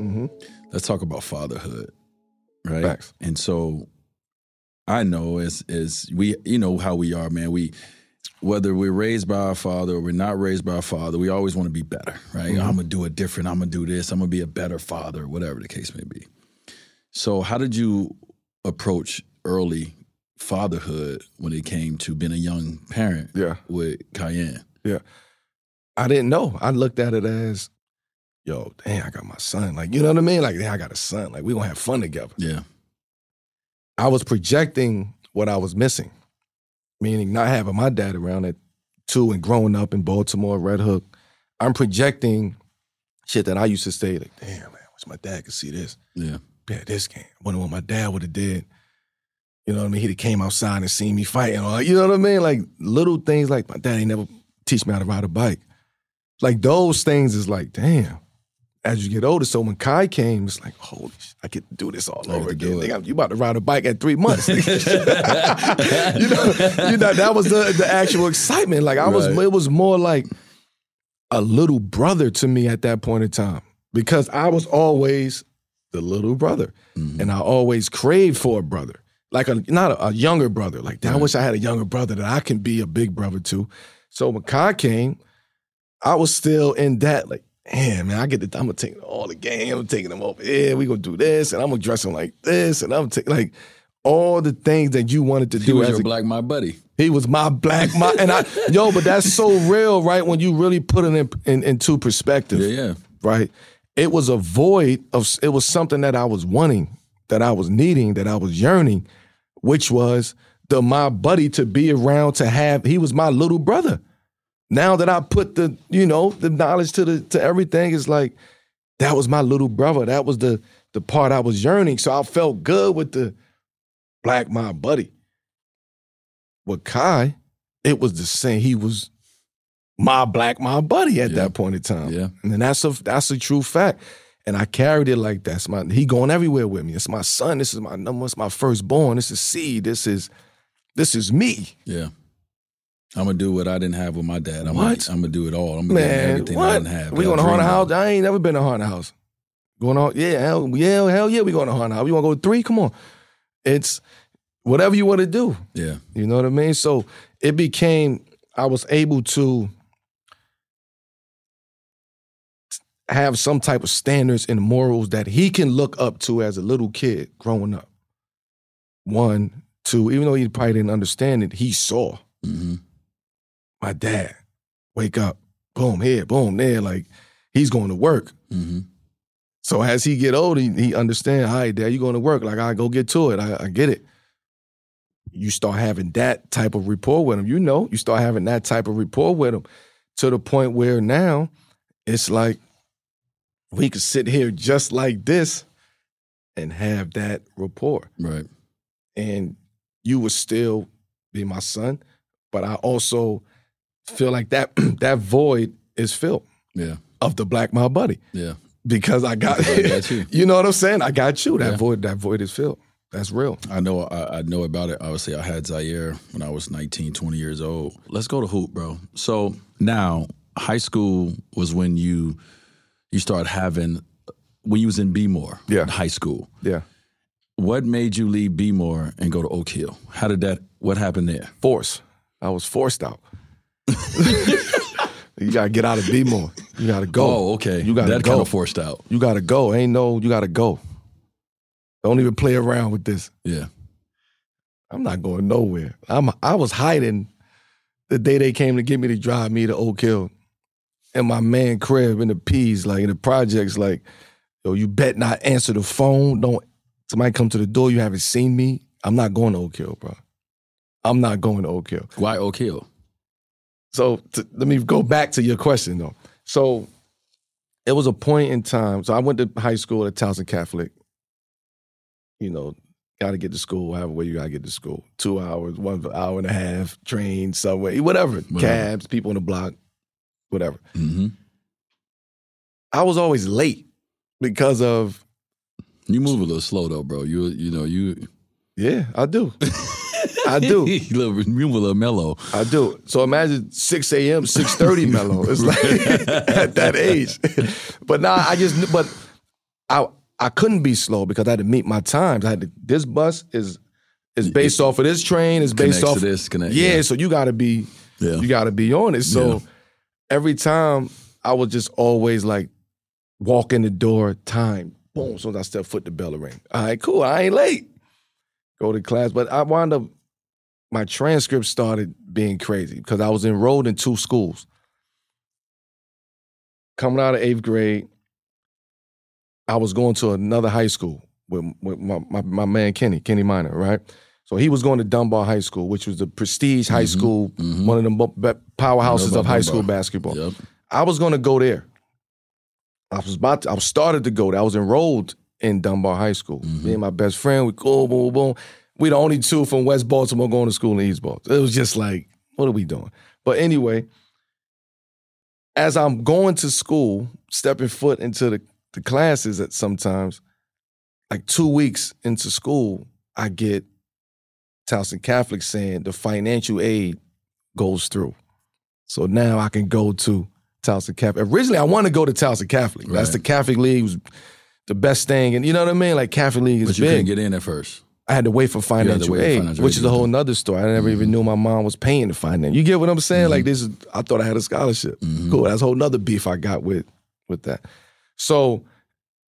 Mm-hmm. Let's talk about fatherhood, right? Facts. And so I know as as we you know how we are, man. We whether we're raised by our father or we're not raised by our father, we always want to be better, right? Mm-hmm. I'm gonna do it different. I'm gonna do this. I'm gonna be a better father, whatever the case may be. So, how did you approach early fatherhood when it came to being a young parent Yeah. with Cayenne? Yeah. I didn't know. I looked at it as, yo, damn, I got my son. Like, you know what I mean? Like, damn, I got a son. Like, we gonna have fun together. Yeah. I was projecting what I was missing, meaning not having my dad around at two and growing up in Baltimore, Red Hook. I'm projecting shit that I used to say, like, damn, man, wish my dad could see this. Yeah. Yeah, this game. I wonder what my dad would have did. You know what I mean? He'd have came outside and seen me fighting. Or, you know what I mean? Like little things like my dad ain't never teach me how to ride a bike. Like those things is like, damn. As you get older, so when Kai came, it's like, holy shit, I get to do this all I over again. Nigga, you about to ride a bike at three months. [LAUGHS] you know, you know, that was the, the actual excitement. Like I was, Right. it was more like a little brother to me at that point in time because I was always the little brother, Mm-hmm. and I always craved for a brother, like a not a, a younger brother. Like I wish I had a younger brother that I can be a big brother to. So when Kai came, I was still in that like. Man, man, I get the. I'm gonna take all the game. I'm taking them over here. We gonna do this, and I'm gonna dress them like this, and I'm taking like all the things that you wanted to He do was as your a black my buddy. he was my black, my and I [LAUGHS] yo, but that's so real, right? When you really put it in, in into perspective, Yeah, yeah. right? It was a void of it was something that I was wanting, that I was needing, that I was yearning, which was the my buddy to be around to have. He was my little brother. Now that I put the you know the knowledge to the to everything, it's like that was my little brother. That was the the part I was yearning. So I felt good with the black my buddy. With Kai, it was the same. He was my black my buddy at Yeah. that point in time. Yeah. And that's a that's a true fact. And I carried it like that's my he going everywhere with me. It's my son. This is my number. It's my firstborn. This is seed. This is this is me. Yeah. I'm gonna do what I didn't have with my dad. I'm What? Gonna, I'm gonna do it all. I'm gonna Man, everything I didn't have. We going to haunted house? I ain't never been to haunted house. Going on? Yeah, hell yeah, hell yeah. We going to haunted house. You want to go to three? Come on. It's whatever you want to do. Yeah. You know what I mean? So it became, I was able to have some type of standards and morals that he can look up to as a little kid growing up. One, two, even though he probably didn't understand it, he saw hmm my dad wake up, boom, here, boom, there. Like he's going to work. hmm So as he get older, he, he understand, all right, dad, you going to work. Like, I go get to it. I, I get it. You start having that type of rapport with him. You know, you start having that type of rapport with him to the point where now it's like we could sit here just like this and have that rapport. Right. And you would still be my son, but I also feel like that [CLEARS THROAT] that void is filled Yeah. of the black my buddy Yeah. because I got, I got [LAUGHS] you. you know what I'm saying? I got you. That Yeah. void, that void is filled. That's real. I know I, I know about it. Obviously, I had Zaire when I was 19, 20 years old. Let's go to hoop, bro. So now high school was when you you start having when you was in Bmore, Yeah. in high school. Yeah. What made you leave Bmore and go to Oak Hill? How did that? What happened there? Force. I was forced out. [LAUGHS] you gotta get out of B more. You gotta go. Oh, okay. You gotta that go. kind of forced out. You gotta go. Ain't no, you gotta go. Don't even play around with this. Yeah. I'm not going nowhere. I'm I was hiding the day they came to get me to drive me to Oak Hill. And my man crib in the P's, like in the projects, like, yo, you bet not answer the phone. Don't somebody come to the door, you haven't seen me. I'm not going to Oak Hill, bro. I'm not going to Oak Hill. Why Oak Hill? So to, let me go back to your question though. So it was a point in time. So I went to high school at Towson Catholic. You know, got to get to school, however way you got to get to school. Two hours, one hour and a half, train, subway, whatever, Whatever. cabs, people on the block, whatever. hmm I was always late because of You move a little slow though, bro. You you know you yeah, I do, [LAUGHS] I do. [LAUGHS] you little- you move a little mellow. I do. So imagine 6 a.m., 6.30 [LAUGHS] mellow. It's like [LAUGHS] at that age. But now I just, but I I couldn't be slow because I had to meet my times. I had to, this bus is is based off of this train, is based off to this, connect- yeah, yeah. so you gotta be, Yeah. you gotta be on it. So Yeah. every time I was just always like walk in the door, time, boom, as soon as I step foot, the bell ring. All right, cool. I ain't late. Go to class. But I wound up my transcript started being crazy because I was enrolled in two schools. coming out of eighth grade, I was going to another high school with, with my, my, my man Kenny, Kenny Minor, right? So he was going to Dunbar High School, which was the prestige high Mhm, school, mhm. one of the powerhouses of high school basketball. Yep. I was going to go there. I was about to, I was started to go there. I was enrolled in Dunbar High School. Mhm. Me and my best friend, we go, boom, boom, boom. We the only two from West Baltimore going to school in East Baltimore. It was just like, what are we doing? But anyway, as I'm going to school, stepping foot into the, the classes at sometimes, like two weeks into school, I get Towson Catholic saying the financial aid goes through. So now I can go to Towson Catholic. Originally, I want to go to Towson Catholic. That's the Catholic League was the best thing. And you know what I mean? Like Catholic League is But you big. couldn't get in at first. I had to wait for financial wait for aid, financial which aid is a whole nother story. I never even knew my mom was paying to finance. You get what I'm saying? Like this is, I thought I had a scholarship. Mhm. Cool. That's a whole nother beef I got with with that. So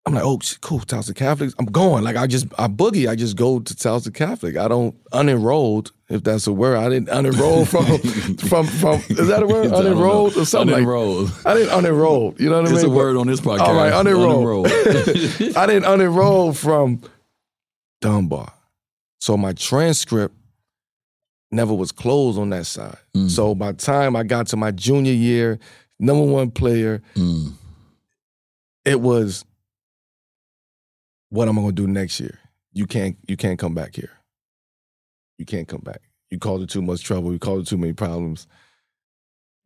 I'm like, oh, cool. Towson Catholics. I'm going. Like I just, I boogie. I just go to Towson Catholic. I don't unenrolled, if that's a word. I didn't unenroll [LAUGHS] from from from. Is that a word? [LAUGHS] Unenrolled or something like. Unenrolled. I didn't unenroll. You know what I mean? It's a word on this podcast. all right, unenroll. Unenroll. [LAUGHS] I didn't unenroll from Dunbar. So my transcript never was closed on that side. Mm. So by the time I got to my junior year, number one player, Mm. it was what am I gonna do next year? You can't you can't come back here. You can't come back. You caused it too much trouble, you caused it too many problems,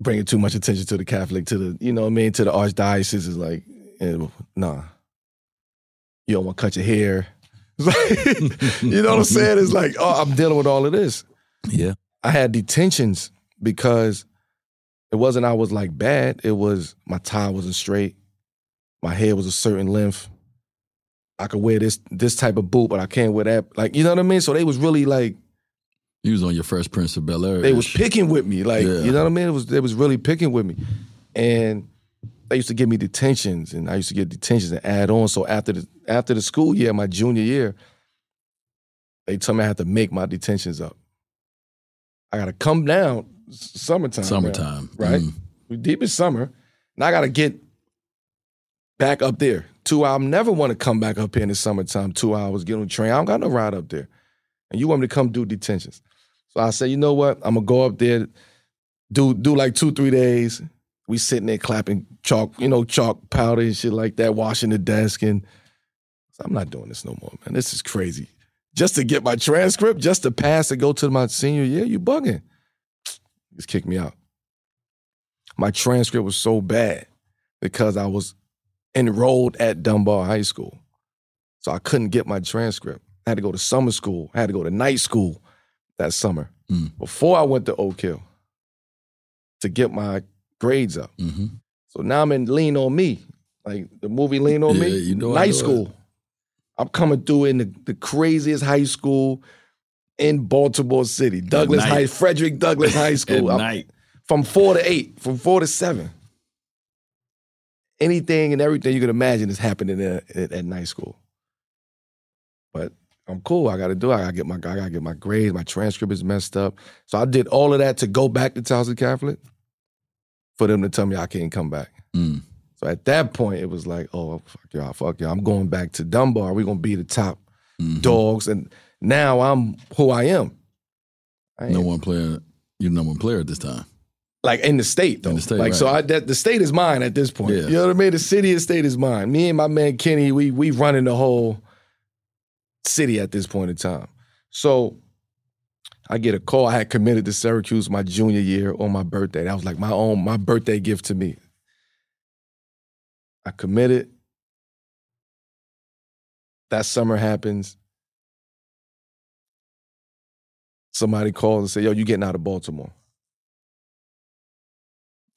bringing too much attention to the Catholic, to the, you know what I mean, to the archdiocese is like, eh, nah. You don't want to cut your hair. [LAUGHS] Like- you know what I'm saying? It's like, oh, I'm dealing with all of this. Yeah. I had detentions because it wasn't I was like bad. It was my tie wasn't straight. My hair was a certain length. I could wear this this type of boot, but I can't wear that. Like, you know what I mean? So they was really like You was on your Fresh Prince of Bel Air. they was picking with me. Like, Yeah. you know what I mean? It was they was really picking with me. And they used to give me detentions and I used to get detentions and add on. So after the after the school year, my junior year, they told me I had to make my detentions up. I gotta come down s- summertime. now, Summertime. right? Mm. We deep in summer. and I gotta get back up there. Two hours. Never want to come back up here in the summertime. Two hours, get on the train. I don't got no ride up there. And you want me to come do detentions. So I said, you know what? I'm gonna go up there, do do like two, three days. We sitting there clapping chalk, you know, chalk powder and shit like that, washing the desk. And so I'm not doing this no more, man. This is crazy. Just to get my transcript, just to pass to go to my senior year, you bugging. [TSK] Just kick me out my transcript was so bad because I was enrolled at Dunbar High School. So I couldn't get my transcript. I had to go to summer school. I had to go to night school that summer Mm. before I went to Oak Hill to get my grades up. hmm So now I'm in Lean on Me, like the movie Lean on Yeah, Me. you know night school. I'm coming through in the, the craziest high school in Baltimore City, Douglass. High, Frederick Douglass High [LAUGHS] School. Night. from four to eight, from four to seven. Anything and everything you can imagine is happening at, at, at night school. But I'm cool. I got to do. it. I got to get my. I got to get my grades. My transcript is messed up. So I did all of that to go back to Towson Catholic. For them to tell me I can't come back. Mm. So at that point, it was like, oh fuck y'all, fuck y'all. I'm going back to Dunbar. We're gonna be the top Mhm. dogs, and now I'm who I am. I No one player. You're number one player at this time. like in the state though. In the state, like so, I, that the state is mine at this point. Yeah. You know what I mean? The city and state is mine. Me and my man Kenny, we we running the whole city at this point in time. So I get a call. I had committed to Syracuse my junior year on my birthday. That was like my own my birthday gift to me. I committed. That summer happens. Somebody calls and say, "Yo, you getting out of Baltimore?"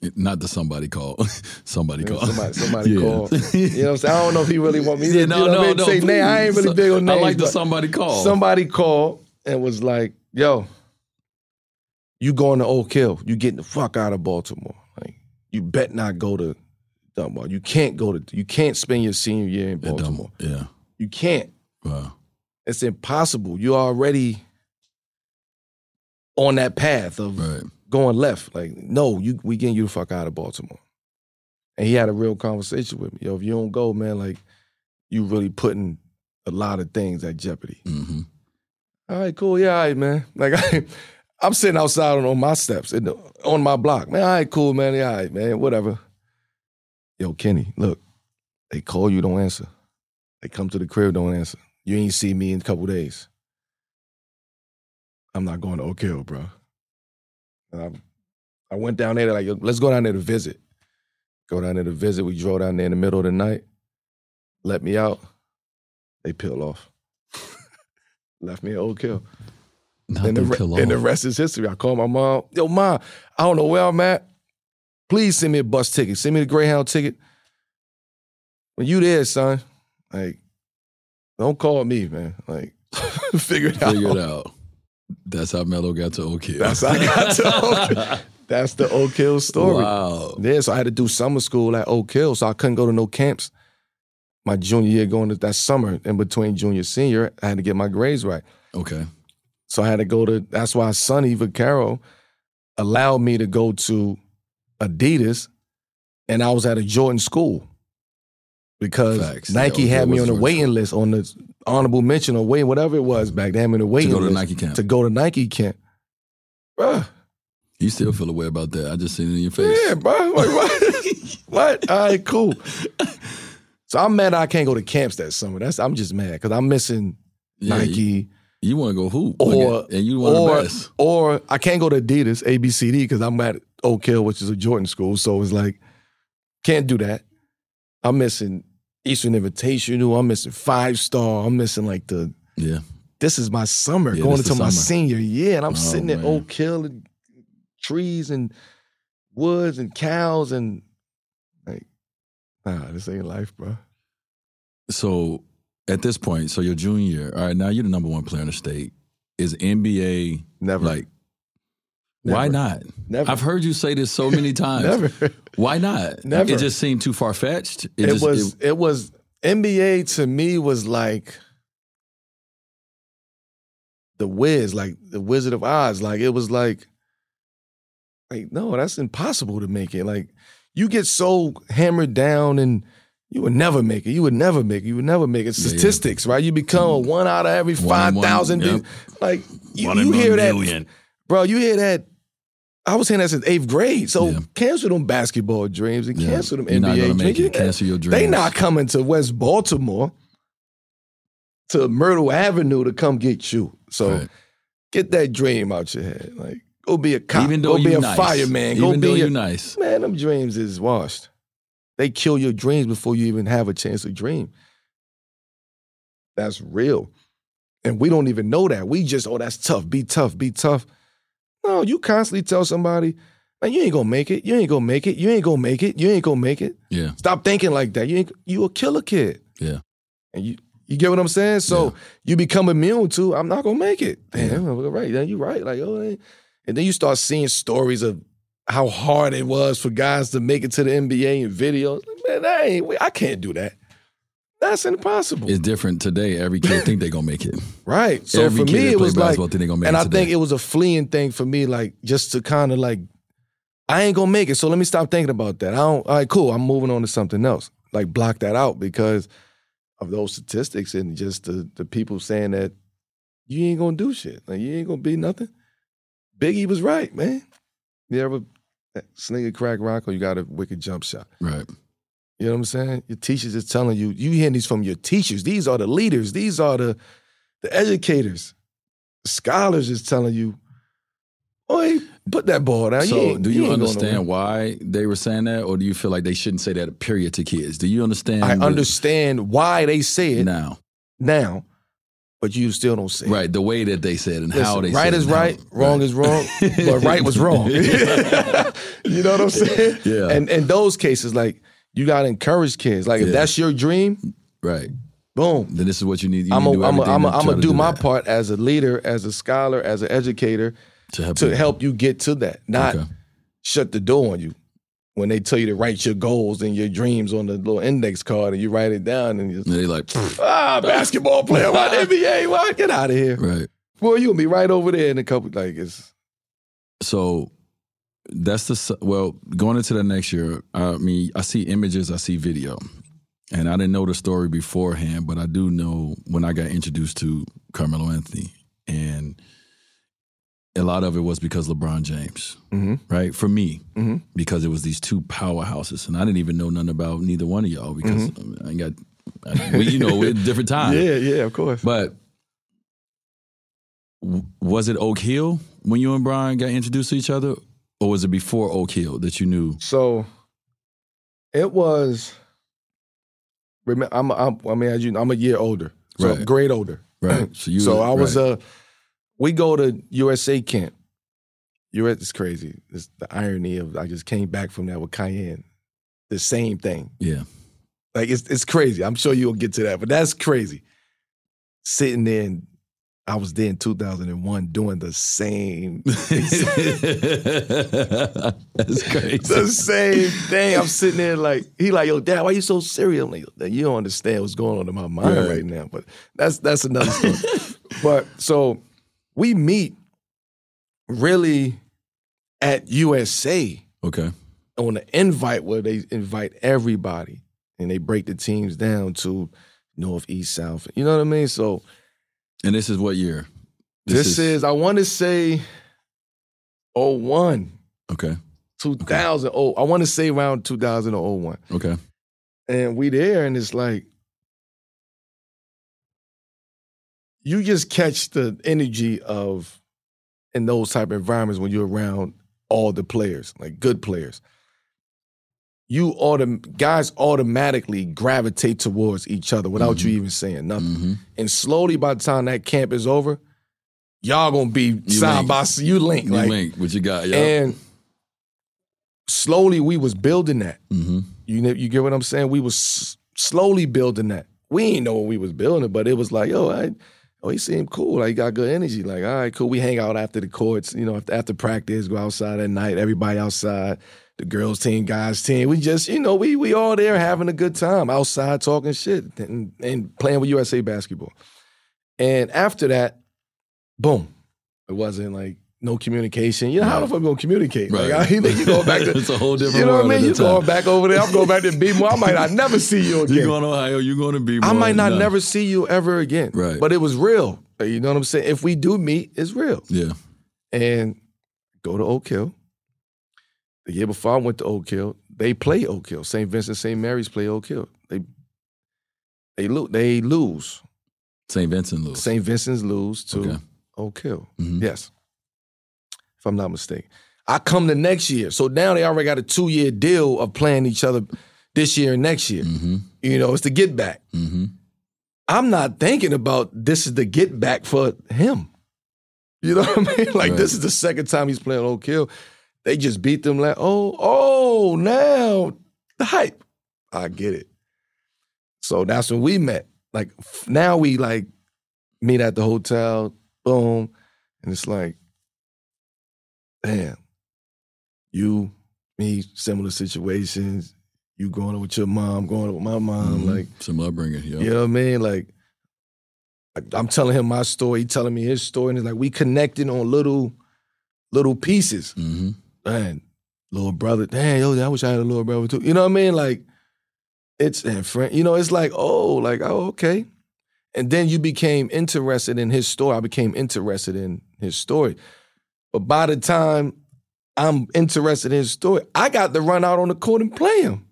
It- Not the somebody called. [LAUGHS] somebody called. somebody- somebody [LAUGHS] Yeah. called. You know what I'm saying? I don't know if he really want me to Yeah, you no, know what I no, mean? no. say name. I ain't really big on names. I like the somebody call. Somebody called and was like, yo, you going to Oak Hill. You getting the fuck out of Baltimore. Like, you bet not go to Dunbar. You can't go to you can't spend your senior year in Baltimore. Yeah. You can't. Wow. It's impossible. You're already on that path of Right. going left. Like, no, you we getting you the fuck out of Baltimore. And he had a real conversation with me. Yo, if you don't go, man, like you really putting a lot of things at jeopardy. Mm-hmm. All right, cool. Yeah, all right, man. Like [LAUGHS] I, I'm sitting outside on, on my steps in the, on my block. Man, all right, cool, man. Yeah, all right, man. Whatever. Yo, Kenny, look, they call you, don't answer. They come to the crib, don't answer. You ain't see me in a couple days. I'm not going to Oak Hill, bro. And I, I went down there like, let's go down there to visit. Go down there to visit. We drove down there in the middle of the night. Let me out. They peel off. [LAUGHS] Left me at Oak Hill. Not And the, re- and the rest is history. I called my mom. Yo, mom, I don't know where I'm at. Please send me a bus ticket. Send me the Greyhound ticket. When you there, son, like, don't call me, man. Like, [LAUGHS] figure it out. Figure it out. That's how Melo got to Oak Hill. That's how I got to Oak Hill. [LAUGHS] That's the Oak Hill story. Wow. Yeah, so I had to do summer school at Oak Hill, so I couldn't go to no camps. My junior year, going to that summer in between junior senior, I had to get my grades right. Okay. So I had to go to. That's why Sonny Vaccaro allowed me to go to Adidas, and I was at a Jordan school because Facts. Nike Yeah, had me on the waiting school. list on the honorable mention or wait whatever it was back. then. on the waiting to go to list Nike camp. to go to Nike camp. Bruh, You still feel a way about that. I just seen it in your face. yeah, bro. Like, what? [LAUGHS] what? All right, cool. [LAUGHS] So I'm mad I can't go to camps that summer. That's I'm just mad because I'm missing Yeah, Nike. You, you want to go hoop. or and you want or, the best. or I can't go to Adidas ABCD because I'm at Oak Hill, which is a Jordan school. So it's like can't do that. I'm missing Eastern Invitational. I'm missing Five Star. I'm missing like the. Yeah. This is my summer Yeah, going into my summer. senior year, and I'm Oh, sitting at man. Oak Hill and trees and woods and cows and like, nah, this ain't life, bro. So at this point, so your junior year, all right, now you're the number one player in the state. Is NBA Never, like why not? never, I've heard you say this so many [LAUGHS] times. never. Why not? Never. It just seemed too far fetched. it was it, was NBA to me was like the Wiz, like the Wizard of Oz. Like it was like, like no, that's impossible to make it. Like you get so hammered down and you would never make it. You would never make it. You would never make it. Yeah, yeah. Statistics, right? You become a one out of every five thousand. in five one, thousand. yep. Like you, you hear that, bro. You hear that. I was saying that since eighth grade. So Yeah. cancel them basketball dreams and Yeah. cancel them You're NBA dreams. it. Cancel your dreams. They not coming to West Baltimore to Myrtle Avenue to come get you. So Right. get that dream out your head. Like go be a cop. Even though go be a nice. fireman. Even Go though be you a nice. man. Them dreams is washed. They kill your dreams before you even have a chance to dream. That's real. And we don't even know that. We just, oh, that's tough. Be tough. Be tough. No, you constantly tell somebody, man, you ain't gonna make it. You ain't gonna make it. You ain't gonna make it. You ain't gonna make it. Yeah. Stop thinking like that. You ain't, you a killer kid. Yeah. And you you get what I'm saying? So Yeah. you become immune to, I'm not gonna make it. Yeah. Damn, right. Then you're right. Like, oh, and then you start seeing stories of how hard it was for guys to make it to the NBA and videos. Like, man, that ain't I can't do that. That's impossible. It's different today. Every kid think they're gonna make it. [LAUGHS] right. So Every for me, it was like, think they gonna make and I today. think it was a fleeing thing for me, like just to kind of like, I ain't gonna make it. So let me stop thinking about that. I don't. All right, cool. I'm moving on to something else. Like block that out because of those statistics and just the the people saying that you ain't gonna do shit. Like you ain't gonna be nothing. Biggie was right, man. You ever sling a crack rock or you got a wicked jump shot? right. You know what I'm saying? Your teachers is telling you, you hearing these from your teachers. These are the leaders. These are the the educators. Scholars is telling you, oh, put that ball down. So, do you, ain't understand why they were saying that, or do you feel like they shouldn't say that? Period to kids. Do you understand? I the- understand why they say it now, now, but you still don't say it. right? The way that they said and how they right said is it and how- right, [LAUGHS] wrong is wrong, but [LAUGHS] right was wrong. [LAUGHS] you know what I'm saying? Yeah. And in those cases, like you gotta encourage kids. Like if that's your dream, right. boom. Then this is what you need. You I'm do gonna everything to try I'm to do my that, part as a leader, as a scholar, as an educator to help. to you. help you get to that. Not Okay. shut the door on you. When they tell you to write your goals and your dreams on the little index card and you write it down and you And they like, [LAUGHS] ah basketball player, why NBA, why get out of here. right. Boy, you'll be right over there in a couple like it's So that's the well going into the next year. I mean, I see images, I see video, and I didn't know the story beforehand, but I do know when I got introduced to Carmelo Anthony, and a lot of it was because LeBron James, Mhm. right? For me, Mhm. because it was these two powerhouses, and I didn't even know nothing about neither one of y'all because I ain't got, I, we, you know, we're at different [LAUGHS] time. Yeah, yeah, of course. But w- was it Oak Hill when you and Bron got introduced to each other, or was it before Oak Hill that you knew? So it was. Remember, I'm, I'm I mean, as you, know, I'm a year older, so Right. grade older. Right. So you. [CLEARS THROAT] so I was right. uh we go to USA camp. You're at it's crazy. It's the irony of I just came back from that with Kiyan. The same thing. yeah. Like it's it's crazy. I'm sure you'll get to that, but that's crazy. Sitting there and I was there in 2001 doing the same [LAUGHS] That's crazy. the same thing. I'm sitting there like he like, yo, dad, why you so serious? I'm like, you don't understand what's going on in my mind Right. right, now. But that's that's another story. [LAUGHS] but so we meet really at USA Okay. on the invite where they invite everybody and they break the teams down to north, east, south. You know what I mean? So And this is what year? this, is, I want to say 01, okay. 2000. Oh, I want to say around 2000 or 01. Okay. And we there, and it's like you just catch the energy of in those type of environments when you're around all the players, like good players. You autom- guys automatically gravitate towards each other without you even saying nothing. hmm And slowly, by the time that camp is over, y'all gonna be side link. by side. You link, You like, link what you got. Yeah. and slowly we was building that. hmm You know, you get what I'm saying? We was s- slowly building that. We ain't know when we was building it, but it was like, yo, I, oh, he seemed cool. Like he got good energy. Like, all right, cool. We hang out after the courts, you know, after, after practice, go outside at night. Everybody outside. The girls team, guys team. We just, you know, we we all there having a good time outside talking shit and, and playing with USA basketball. And after that, boom, it wasn't like no communication. You know, how the fuck we gonna communicate? Like, Right. I, you go back [LAUGHS] to it's a whole different you know world. what I mean? You time. going back over there? I'm going back to B-more. I might not never see you [LAUGHS] again. You going to Ohio? You going to be? I might not no. never see you ever again. Right. But it was real. You know what I'm saying? If we do meet, it's real. Yeah. And go to Oak Hill. The year before I went to Oak Hill, they play Oak Hill. St. Vincent, St. Mary's play Oak Hill. They they lose. They lose. St. Vincent lose. St. Vincent's lose to Okay. Oak Hill. Mhm. Yes. If I'm not mistaken. I come the next year. So now they already got a two year deal of playing each other this year and next year. Mm-hmm. You know, it's the get back. Mm-hmm. I'm not thinking about this is the get back for him. You know what I mean? [LAUGHS] Like Right. this is the second time he's playing Oak Hill. They just beat them like, oh, oh, now the hype. I get it. So that's when we met. Like now we like meet at the hotel, boom, and it's like, damn, you, me, similar situations. You going with your mom, going with my mom, Mhm. like Some upbringing. Yeah. you know what I mean? Like, I'm telling him my story, he telling me his story, and it's like we connected on little, little pieces. Mm-hmm. Man, little brother, damn, yo, I wish I had a little brother too. You know what I mean? Like, it's and friend, you know, it's like, oh, like, oh, okay. And then you became interested in his story. I became interested in his story. But by the time I'm interested in his story, I got to run out on the court and play him.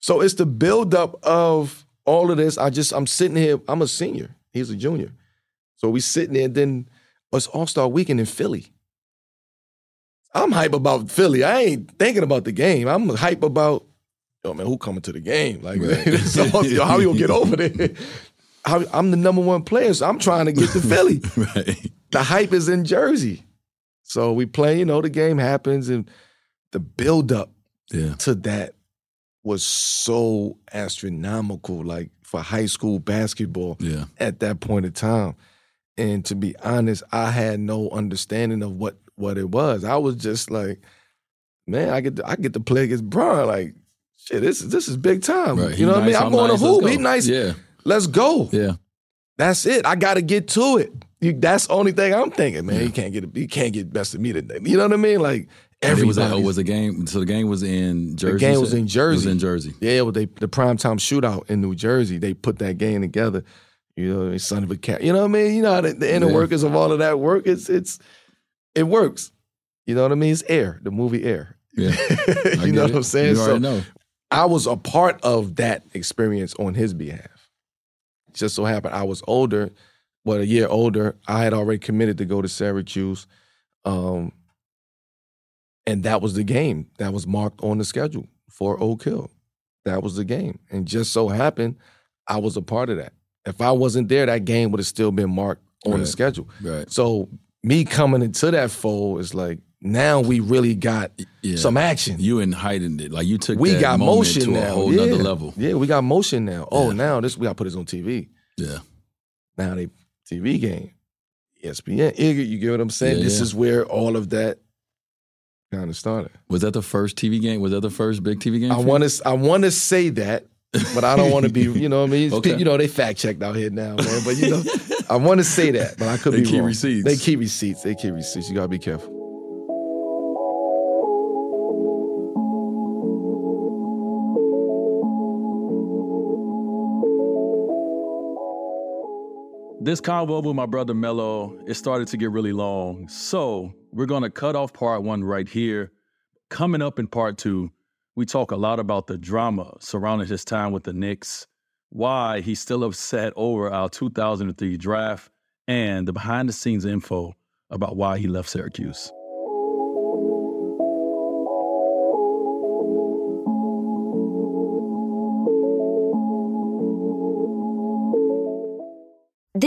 So it's the buildup of all of this. I just I'm sitting here. I'm a senior. He's a junior. So we sitting there. Then it's All Star Weekend in Philly. I'm hype about Philly. I ain't thinking about the game. I'm hype about. Yo, man, who coming to the game? Like, Right. [LAUGHS] so, yo, how you gonna get over there? How, I'm the number one player, so I'm trying to get to [LAUGHS] Philly. Right. The hype is in Jersey. So we play, you know, the game happens and the buildup Yeah. to that was so astronomical, like for high school basketball Yeah. at that point in time. And to be honest, I had no understanding of what what it was. I was just like, man, I get to, I get to play against Bron. Like, shit, this is this is big time. Right. You know what I mean? Nice, I'm going nice, to hoop. He nice. Yeah. Let's go. Yeah. That's it. I got to get to it. You, that's the only thing I'm thinking, man. You can't get you can't get best of me today. You know what I mean? Like Everybody was, a, oh, was the game. So the game was in Jersey. The game was in Jersey. It was in Jersey. Yeah, well, they the primetime shootout in New Jersey. They put that game together. You know, Sonny Vaccaro. You know what I mean? You know how the, the inner Yeah. workings of all of that work. It's it's it works. You know what I mean? It's Air, the movie Air. Yeah, [LAUGHS] you know get what I'm saying? You So already know. I was a part of that experience on his behalf. Just so happened I was older, well, a year older. I had already committed to go to Syracuse. Um, and that was the game that was marked on the schedule for Oak Hill. That was the game. And just so happened I was a part of that. If I wasn't there, that game would have still been marked on the schedule. Right. So me coming into that fold is like now we really got Yeah. some action You and heightened it. Like you took we that got motion to now. a whole yeah. level. Yeah, we got motion now. Oh, Yeah. now this we got to put this on TV. Yeah. Now they TV game, ESPN. You you get what I'm saying? Yeah, this yeah. is where all of that kind of started. Was that the first TV game? Was that the first big TV game? I want to I want to say that, but I don't want to be. [LAUGHS] You know what I mean? Okay. You know they fact checked out here now, man. But you know, [LAUGHS] I want to say that, but I could They be keep wrong. receipts. They keep receipts. They keep receipts. You gotta be careful. This convo with my brother Melo, it started to get really long. So we're gonna cut off part one right here. Coming up in part two, we talk a lot about the drama surrounding his time with the Knicks, why he's still upset over our 2003 draft, and the behind the scenes info about why he left Syracuse.